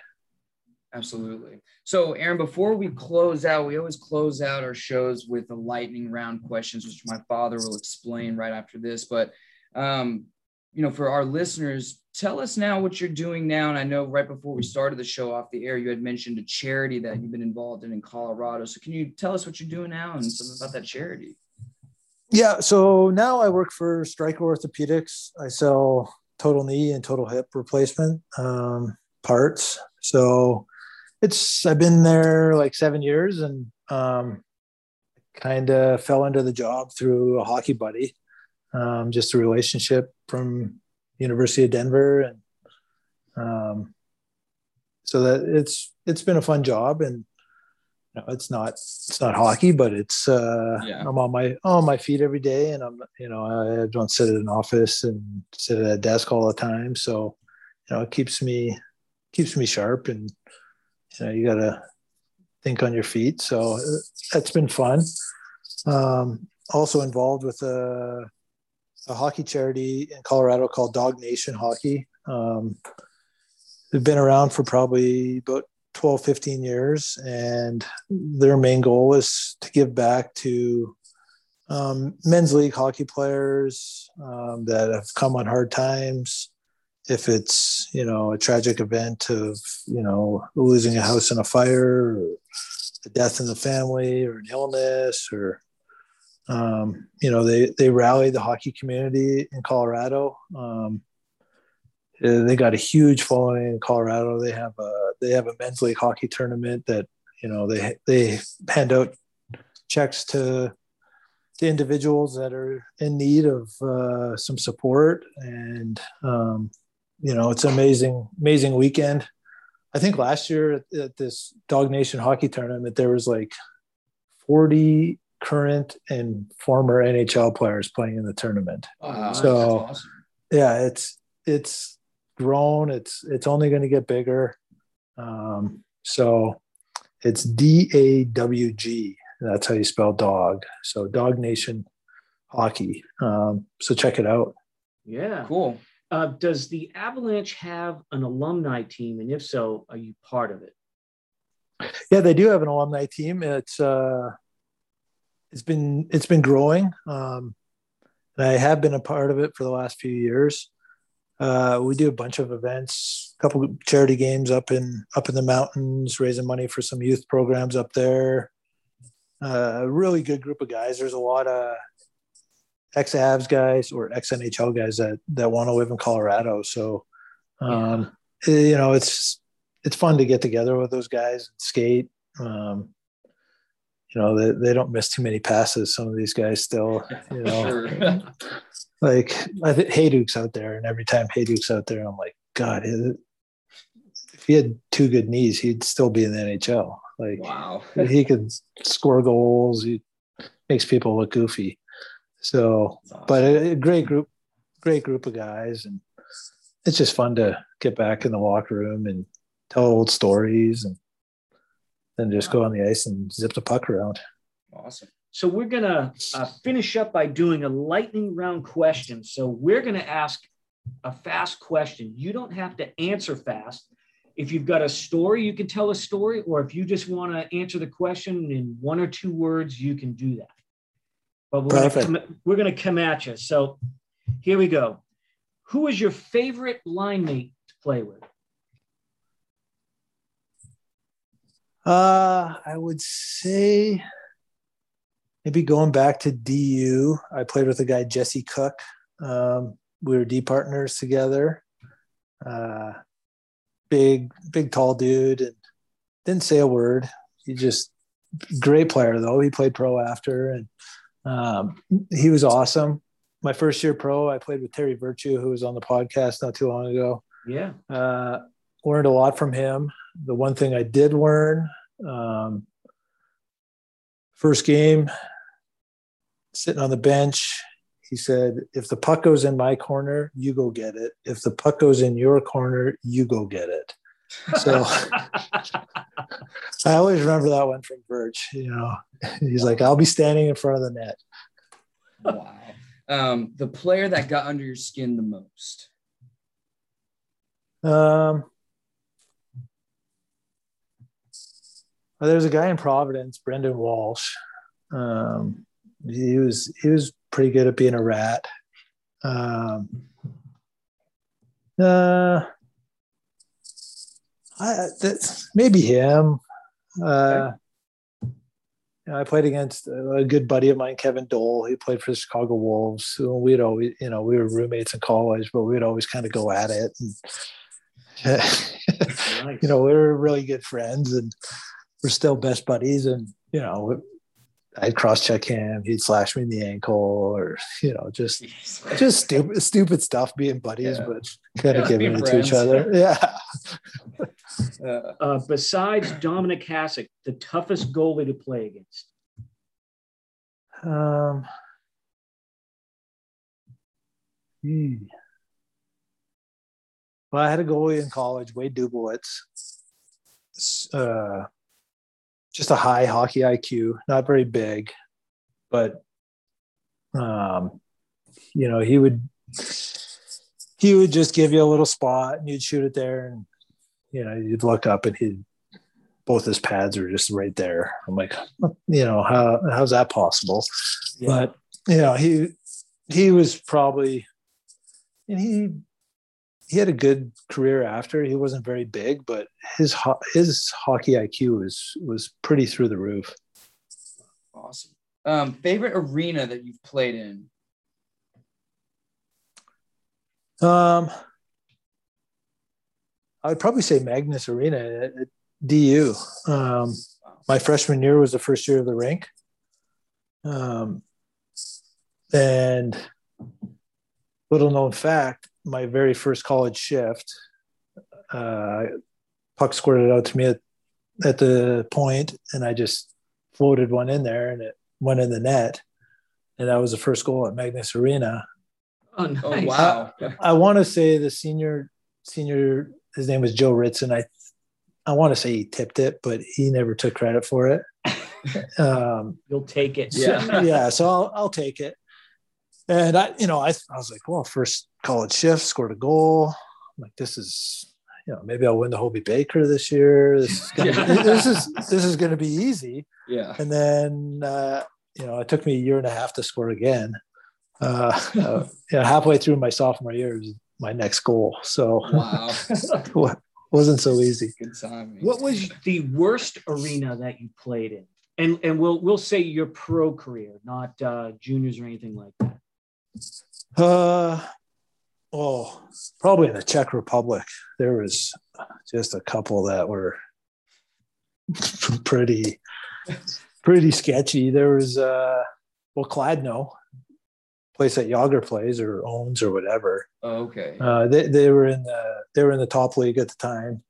absolutely so aaron before we close out we always close out our shows with the lightning round questions which my father will explain right after this but um, you know, for our listeners, tell us now what you're doing now. And I know right before we started the show off the air, you had mentioned a charity that you've been involved in in Colorado. So can you tell us what you're doing now and something about that charity? Yeah. So now I work for Stryker Orthopedics. I sell total knee and total hip replacement um, parts. So it's I've been there like seven years and um, kind of fell into the job through a hockey buddy, um, just a relationship from University of Denver, and um, so that it's it's been a fun job and you know, it's not it's not hockey, but it's uh, yeah. I'm on my on my feet every day, and I'm you know I don't sit at an office and sit at a desk all the time, so you know it keeps me keeps me sharp, and you know you got to think on your feet. So uh, that's been fun. Um, also involved with a, a hockey charity in Colorado called Dawg Nation Hockey. Um, they've been around for probably about 12, 15 years, and their main goal is to give back to um, men's league hockey players um, that have come on hard times. If it's you know a tragic event of you know losing a house in a fire, or a death in the family, or an illness, or um, you know they they rally the hockey community in Colorado. Um, they got a huge following in Colorado. They have a they have a men's league hockey tournament that you know they they hand out checks to the individuals that are in need of uh, some support and um, you know it's an amazing amazing weekend i think last year at, at, this dawg nation hockey tournament there was like 40 current and former nhl players playing in the tournament wow, so awesome. yeah it's it's grown it's it's only going to get bigger um, so it's D A W G. That's how you spell dog. So Dawg Nation Hockey. Um, so check it out. Yeah. Cool. Uh, does the Avalanche have an alumni team? And if so, are you part of it? Yeah, they do have an alumni team. It's uh, it's been it's been growing. Um, and I have been a part of it for the last few years. Uh, we do a bunch of events, a couple charity games up in up in the mountains, raising money for some youth programs up there. Uh, a really good group of guys. There's a lot of ex Avs guys or ex NHL guys that that want to live in Colorado. So, um, yeah. you know, it's it's fun to get together with those guys and skate. Um, you know, they, they don't miss too many passes. Some of these guys still, you know, like I think Hejduk's out there, and every time Hejduk's out there, I'm like, God, if he had two good knees, he'd still be in the NHL. Like, wow, he could score goals. He makes people look goofy. So, awesome. but a, a great group, great group of guys, and it's just fun to get back in the locker room and tell old stories and then just go on the ice and zip the puck around. Awesome. So we're going to uh, finish up by doing a lightning round question. So we're going to ask a fast question. You don't have to answer fast. If you've got a story, you can tell a story, or if you just want to answer the question in one or two words, you can do that. But we're Perfect. Gonna come, we're going to come at you. So here we go. Who is your favorite line mate to play with? Uh, I would say maybe going back to DU. I played with a guy Jesse Cook. Um, we were D partners together. Uh, big, big, tall dude, and didn't say a word. He just great player though. He played pro after, and um, he was awesome. My first year pro, I played with Terry Virtue, who was on the podcast not too long ago. Yeah, uh, learned a lot from him. The one thing I did learn um, first game, sitting on the bench, he said, If the puck goes in my corner, you go get it. If the puck goes in your corner, you go get it. So I always remember that one from Birch. You know, he's like, I'll be standing in front of the net. Wow. Um, the player that got under your skin the most. Um, Well, there's a guy in Providence, Brendan Walsh. Um, he was he was pretty good at being a rat. Um, Uh, I, that, maybe him. Uh, you know, I played against a good buddy of mine, Kevin Doell. He played for the Chicago Wolves. We'd always, you know, we were roommates in college, but we'd always kind of go at it. And, you know, we were really good friends and we're still best buddies. And, you know, I'd cross check him, he'd slash me in the ankle, or you know, just just stupid stupid stuff being buddies, yeah. but kind of yeah, giving it friends. to each other. Yeah. Uh, uh, besides Dominik Hasek, the toughest goalie to play against. Um. Hmm. Well, I had a goalie in college, Wade Dubielewicz. Uh, just a high hockey IQ, not very big, but um, you know, he would he would just give you a little spot and you'd shoot it there and you know, you'd look up and he'd both his pads are just right there. I'm like, you know, how how's that possible? Yeah. But you know, he he was probably and he he had a good career after. He wasn't very big, but his his hockey IQ was was pretty through the roof. Awesome. Um, favorite arena that you've played in? Um, I'd probably say Magness Arena at, at DU. Um, my freshman year was the first year of the rink. Um, and little known fact, my very first college shift, uh, puck squirted out to me at, at the point, and I just floated one in there, and it went in the net, and that was the first goal at Magness Arena. Oh, nice. oh wow! I, I want to say the senior senior his name was Joe Ritson. I I want to say he tipped it, but he never took credit for it. Um, You'll take it. Yeah, so, yeah. So I'll I'll take it. And I, you know, I, I was like, well, first college shift, scored a goal. I'm like, this is, you know, maybe I'll win the Hobey Baker this year. This is gonna, yeah. this is this is going to be easy. Yeah. And then, uh, you know, it took me a year and a half to score again. Uh, uh, yeah, halfway through my sophomore year was my next goal. So wow, wasn't so easy. Good time. What was the worst arena that you played in? And and we'll we'll say your pro career, not uh, juniors or anything like that. Uh, oh, probably in the Czech Republic. There was just a couple that were pretty, pretty sketchy. There was, uh, well, Kladno, place that Jagr plays or owns or whatever. Oh, okay. Uh, they they were in the they were in the top league at the time,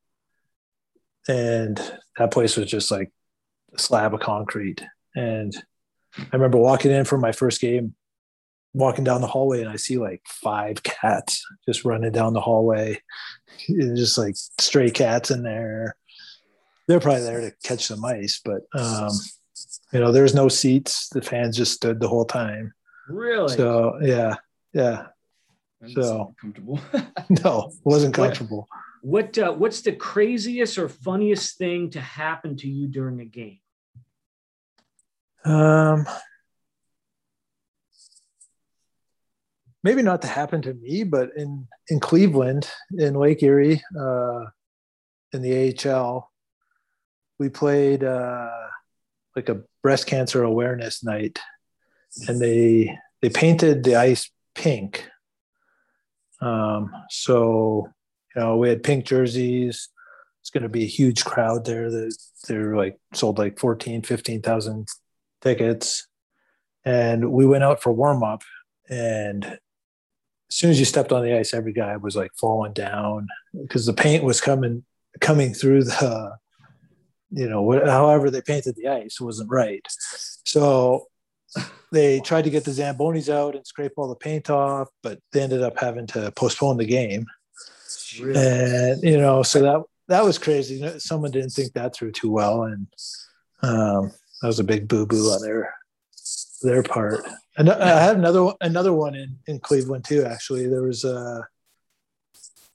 and that place was just like a slab of concrete. And I remember walking in for my first game walking down the hallway and I see like five cats just running down the hallway, just like stray cats in there. They're probably there to catch some mice, but um, you know, there's no seats. The fans just stood the whole time. Really? So yeah, yeah. That's so comfortable. no, wasn't comfortable. What, what uh, what's the craziest or funniest thing to happen to you during a game? Um, maybe not to happen to me, but in in Cleveland, in Lake Erie, uh, in the AHL, we played uh, like a breast cancer awareness night, and they they painted the ice pink. Um, so you know we had pink jerseys. It's going to be a huge crowd there. That they're like sold like 14, 15,000 tickets. And we went out for warm up and as soon as you stepped on the ice, every guy was like falling down because the paint was coming coming through the, you know, however they painted the ice wasn't right. So they tried to get the zambonis out and scrape all the paint off, but they ended up having to postpone the game. Really? And you know, so that that was crazy. Someone didn't think that through too well, and um, that was a big boo boo on their their part. And I had another another one in in Cleveland too. Actually, there was a. Uh,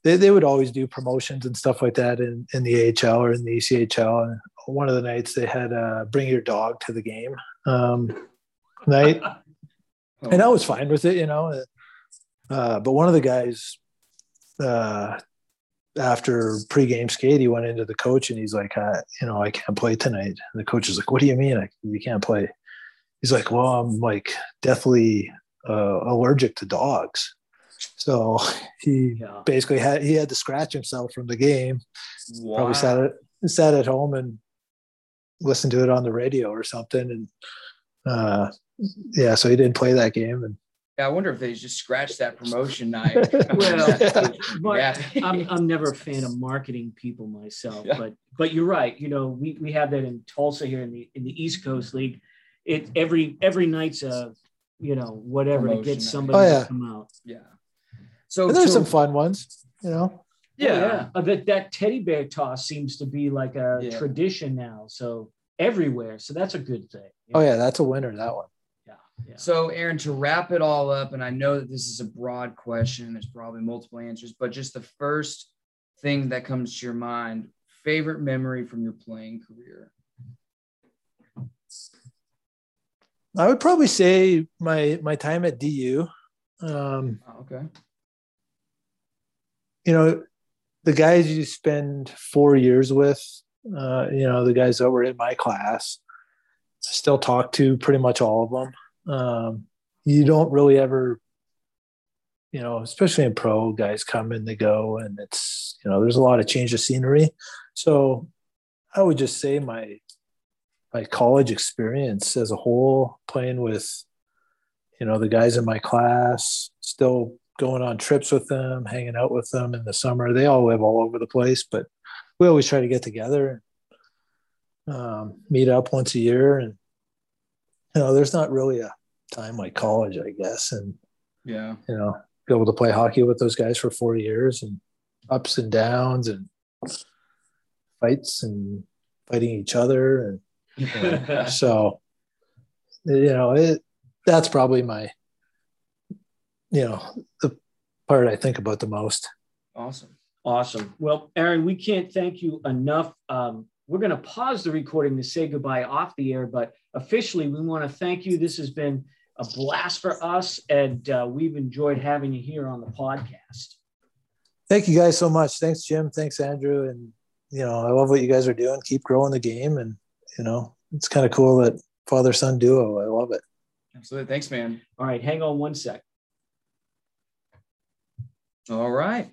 they, they would always do promotions and stuff like that in, in the AHL or in the ECHL. And one of the nights they had uh, bring your dog to the game um, night, and I was fine with it, you know. Uh, but one of the guys uh, after pregame skate, he went into the coach and he's like, I, you know, I can't play tonight. And the coach is like, what do you mean? I, you can't play? He's like, well, I'm like deathly uh, allergic to dogs. So he yeah. basically had he had to scratch himself from the game. Wow. Probably sat at sat at home and listened to it on the radio or something. And uh, yeah, so he didn't play that game. And yeah, I wonder if they just scratched that promotion night. well, yeah. I'm, I'm never a fan of marketing people myself, yeah. but but you're right. You know, we, we have that in Tulsa here in the in the East Coast League. It every every night's a you know whatever promotion to get somebody oh, yeah. to come out. Yeah. So and there's so, some fun ones, you know. Yeah, oh, yeah. Uh, that that teddy bear toss seems to be like a yeah. tradition now. So everywhere. So that's a good thing. Oh yeah, that's a winner. That one. Yeah. yeah. So, Aaron, to wrap it all up, and I know that this is a broad question, there's probably multiple answers, but just the first thing that comes to your mind favorite memory from your playing career? I would probably say my my time at DU. Um, oh, okay. You know, the guys you spend four years with, uh, you know, the guys that were in my class, I still talk to pretty much all of them um, you don't really ever you know especially in pro guys come and they go and it's you know there's a lot of change of scenery so i would just say my my college experience as a whole playing with you know the guys in my class still going on trips with them hanging out with them in the summer they all live all over the place but we always try to get together and um, meet up once a year and you know, there's not really a time like college, I guess. And yeah, you know, be able to play hockey with those guys for four years and ups and downs and fights and fighting each other. And so, you know, it, that's probably my, you know, the part I think about the most. Awesome. Awesome. Well, Aaron, we can't thank you enough. Um, we're going to pause the recording to say goodbye off the air, but officially, we want to thank you. This has been a blast for us, and uh, we've enjoyed having you here on the podcast. Thank you guys so much. Thanks, Jim. Thanks, Andrew. And, you know, I love what you guys are doing. Keep growing the game. And, you know, it's kind of cool that father son duo. I love it. Absolutely. Thanks, man. All right. Hang on one sec. All right.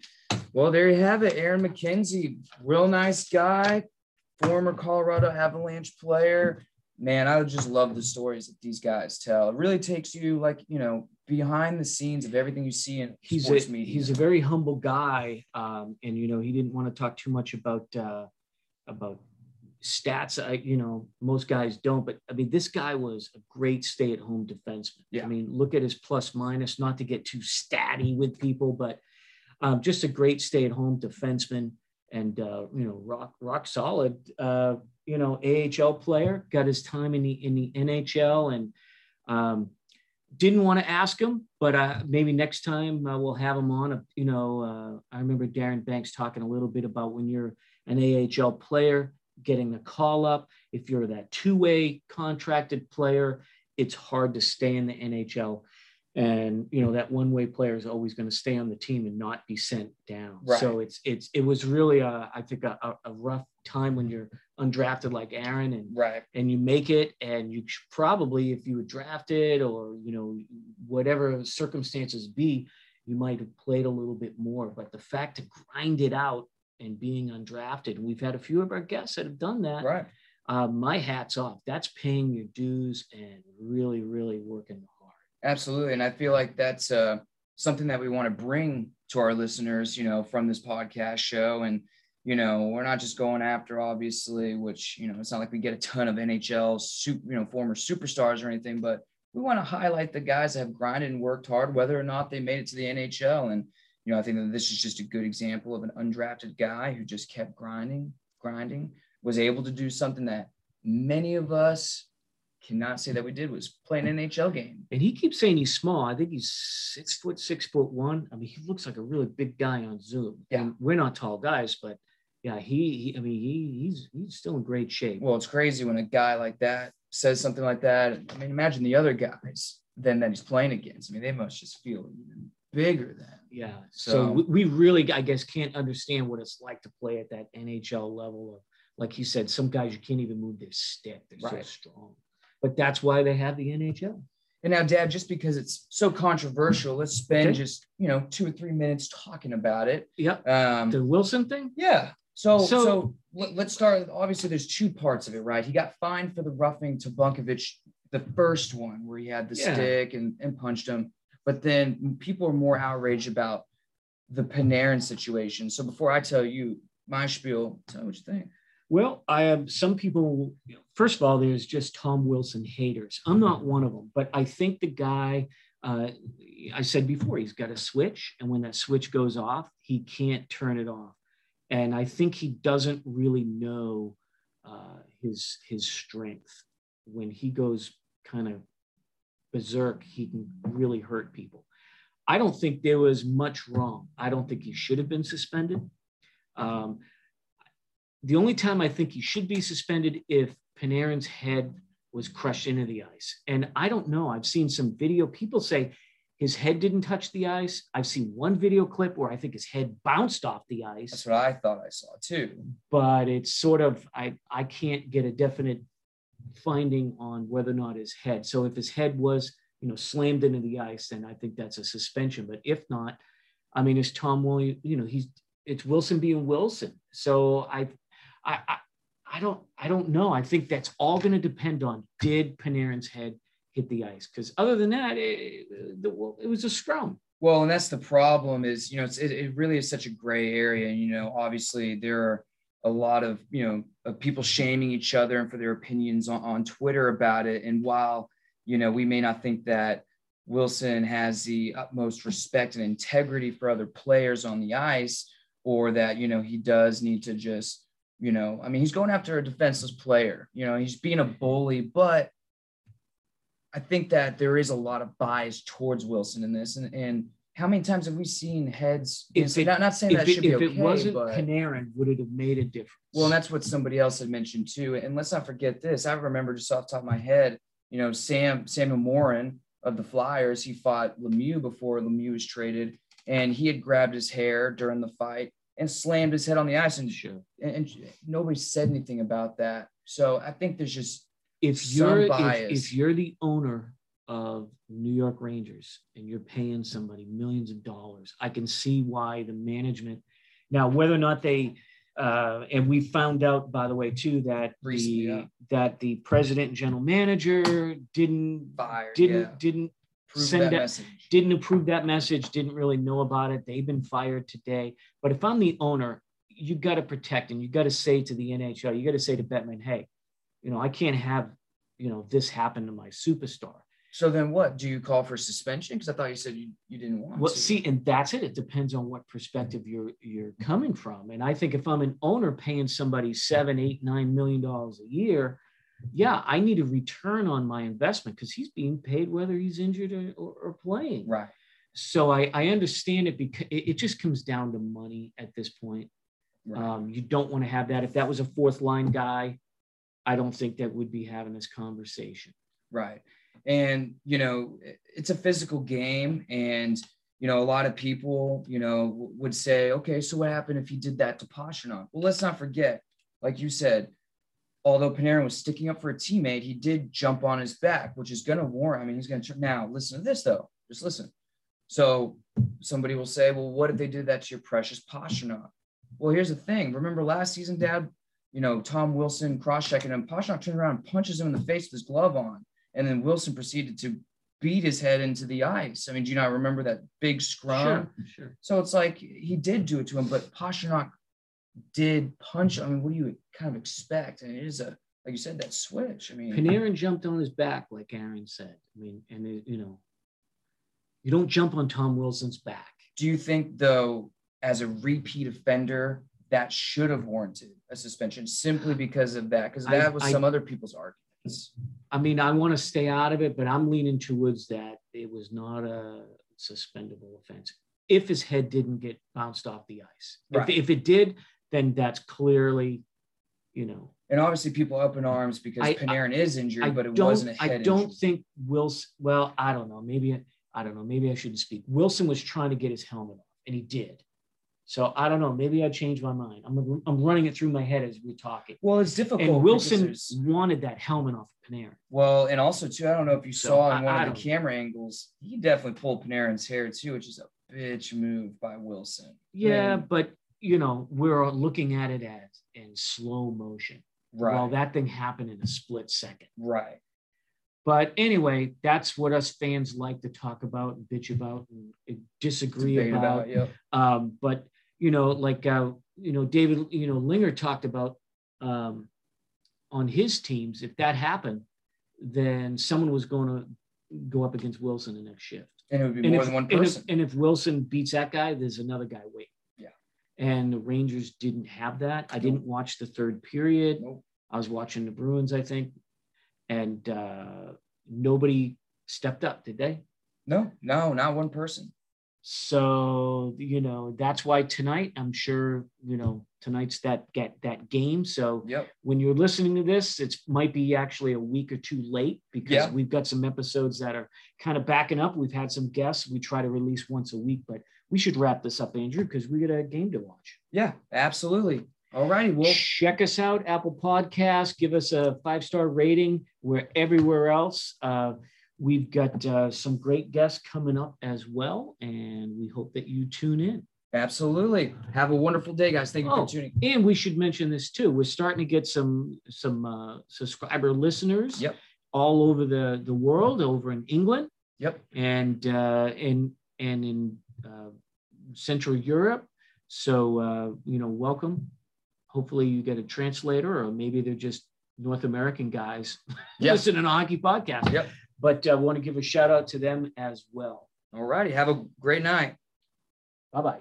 Well, there you have it. Aaron MacKenzie, real nice guy, former Colorado Avalanche player. Man, I just love the stories that these guys tell. It really takes you like, you know, behind the scenes of everything you see in he's sports a, media. He's a very humble guy. Um, and you know, he didn't want to talk too much about uh, about stats. I, you know, most guys don't, but I mean, this guy was a great stay-at-home defenseman. Yeah. I mean, look at his plus minus, not to get too statty with people, but um, just a great stay-at-home defenseman and uh, you know rock rock solid uh, you know AHL player got his time in the in the NHL and um, didn't want to ask him but uh, maybe next time uh, we'll have him on you know uh, I remember Darren Banks talking a little bit about when you're an AHL player getting the call up. If you're that two-way contracted player it's hard to stay in the NHL and you know that one way player is always going to stay on the team and not be sent down. Right. so it's it's it was really a, I think a, a rough time when you're undrafted like aaron and right. and you make it and you probably if you were drafted or you know whatever circumstances be you might have played a little bit more. But the fact to grind it out and being undrafted we've had a few of our guests that have done that right uh, my hat's off that's paying your dues and really really working hard. Absolutely. And I feel like that's uh, something that we want to bring to our listeners, you know, from this podcast show. And, you know, we're not just going after, obviously, which, you know, it's not like we get a ton of NHL, super, you know, former superstars or anything, but we want to highlight the guys that have grinded and worked hard, whether or not they made it to the NHL. And, you know, I think that this is just a good example of an undrafted guy who just kept grinding, grinding, was able to do something that many of us cannot say that we did was play an NHL game. And he keeps saying he's small. I think he's six foot, six foot one. I mean, he looks like a really big guy on Zoom. Yeah. And we're not tall guys, but yeah, he, he I mean, he, he's he's still in great shape. Well, it's crazy when a guy like that says something like that. I mean, imagine the other guys then that he's playing against. I mean, they must just feel even bigger than. Yeah. So, So- we, we really, I guess, can't understand what it's like to play at that NHL level of, like you said, some guys you can't even move their stick. They're so strong. But that's why they have the NHL. And now, Dad, just because it's so controversial, let's spend Okay. just you know two or three minutes talking about it. Yep. Um, The Wilson thing. yeah. So so, So- let, us start. Obviously, there's two parts of it, right? He got fined for the roughing to Buchnevich, the first one where he had the Yeah. stick and, and punched him. But then people are more outraged about the Panarin situation. So before I tell you my spiel, tell me what you think. Well, I have some people. First of all, there's just Tom Wilson haters. I'm not one of them, but I think the guy. Uh, I said before, he's got a switch, and when that switch goes off, he can't turn it off. And I think he doesn't really know uh, his his strength. When he goes kind of berserk, he can really hurt people. I don't think there was much wrong. I don't think he should have been suspended. Um, the only time I think he should be suspended if Panarin's head was crushed into the ice. And I don't know. I've seen some video. People say his head didn't touch the ice. I've seen one video clip where I think his head bounced off the ice, That's what I thought I saw too. but it's sort of I I can't get a definite finding on whether or not his head. So if his head was you know slammed into the ice, then I think that's a suspension. But if not, I mean, it's Tom Williams. You know, he's it's Wilson being Wilson. So I I I, I don't I don't know. I think that's all going to depend on did Panarin's head hit the ice because other than that, it, it, was a scrum. Well, and that's the problem is, you know, it's, it, it really is such a gray area. You know, obviously there are a lot of, you know, of people shaming each other and for their opinions on, on Twitter about it. And while, you know, we may not think that Wilson has the utmost respect and integrity for other players on the ice, or that, you know, he does need to just, you know, I mean, he's going after a defenseless player, you know, he's being a bully, but I think that there is a lot of bias towards Wilson in this. And, and how many times have we seen heads? If it- not, not saying that If, should it, be if okay, it wasn't but Panarin, would it have made a difference? well, and that's what somebody else had mentioned too. And let's not forget this. I remember just off the top of my head, you know, Sam Samuel Morin of the Flyers, he fought Lemieux before Lemieux was traded, and he had grabbed his hair during the fight and slammed his head on the ice, and sure. and, and nobody said anything about that. So I think there's just if some you're if, if you're the owner of New York Rangers and you're paying somebody millions of dollars, I can see why the management now whether or not they uh, and we found out by the way too that Recently, the yeah. that the president and general manager didn't fired. didn't yeah. didn't Prove send that that- message. didn't approve that message, didn't really know about it. They've been fired today. But if I'm the owner, you got to protect and you got to say to the NHL, you got to say to Bettman, hey, you know, I can't have, you know, this happen to my superstar. So then what? Do you call for suspension? Because I thought you said you, you didn't want Well, to. see, and that's it. It depends on what perspective you're you're coming from. And I think if I'm an owner paying somebody seven, eight, nine million dollars a year, yeah, I need a return on my investment because he's being paid whether he's injured or, or, or playing. Right. so I, I understand it because it, it just comes down to money at this point. Right. Um, you don't want to have that. If that was a fourth line guy, I don't think that would be having this conversation. Right. And, you know, it's a physical game. And, you know, a lot of people, you know, would say, okay, so what happened if he did that to Buchnevich? Well, let's not forget, like you said, although Panarin was sticking up for a teammate, he did jump on his back, which is going to warrant. I mean, he's going to now listen to this, though. Just listen. So somebody will say, well, what if they did that to your precious Buchnevich? Well, here's the thing. Remember last season, Dad? You know, Tom Wilson cross-checking him. Buchnevich turned around and punches him in the face with his glove on. And then Wilson proceeded to beat his head into the ice. I mean, do you not remember that big scrum? sure. sure. So it's like he did do it to him, but Buchnevich did punch. I mean, what do you kind of expect? And it is a, like you said, that switch. I mean, Panarin jumped on his back, like Aaron said. I mean, and it, you know, you don't jump on Tom Wilson's back. do you think though, as a repeat offender, that should have warranted a suspension simply because of that? Because I- that was I- some other people's arguments. I mean, I want to stay out of it, but I'm leaning towards that it was not a suspendable offense if his head didn't get bounced off the ice. Right. If, if it did, then that's clearly, you know, And obviously, people up in arms because I- Panarin is injured, I but it wasn't a head I don't injury. think Wilson. Well, I don't know. Maybe I don't know, maybe I shouldn't speak. Wilson was trying to get his helmet off, and he did. So I don't know. Maybe I changed my mind. I'm, I'm running it through my head as we're talking. Well, it's difficult. And Wilson wanted that helmet off of Panarin. Well, and also too, I don't know if you so saw in one I, of the camera angles, he definitely pulled Panarin's hair too, which is a bitch move by Wilson. Yeah, but you know we're looking at it as in slow motion. Right. Well, that thing happened in a split second. Right. But anyway, that's what us fans like to talk about and bitch about and disagree Debate about. about yep. um, but you know, like uh, you know, David, you know, Linger talked about um, on his teams. If that happened, then someone was going to go up against Wilson the next shift. And it would be and more if, than one person. And if, and if, Wilson beats that guy, there's another guy waiting. Yeah. And the Rangers didn't have that. I didn't watch the third period. Nope. I was watching the Bruins, I think, and uh, nobody stepped up, did they? No, no, not one person. So you know that's why tonight I'm sure you know tonight's that get that game. So yep. when you're listening to this, it might be actually a week or two late because yeah. we've got some episodes that are kind of backing up. We've had some guests. We try to release once a week, but we should wrap this up, Andrew, because we got a game to watch. Yeah, absolutely. All righty. Well, check us out, Apple Podcast. Give us a five star rating. We're everywhere else. Uh, we've got uh, some great guests coming up as well, and we hope that you tune in. Absolutely. Have a wonderful day, guys. Thank you oh, for tuning. In. And we should mention this too. We're starting to get some some uh, subscriber listeners. Yep. All over the the world, over in England. Yep. And uh, and and in uh, Central Europe. So uh, you know, welcome hopefully you get a translator or maybe they're just North American guys yep. listening to hockey podcast. Yep. But I uh, want to give a shout out to them as well. All righty. Have a great night. Bye bye.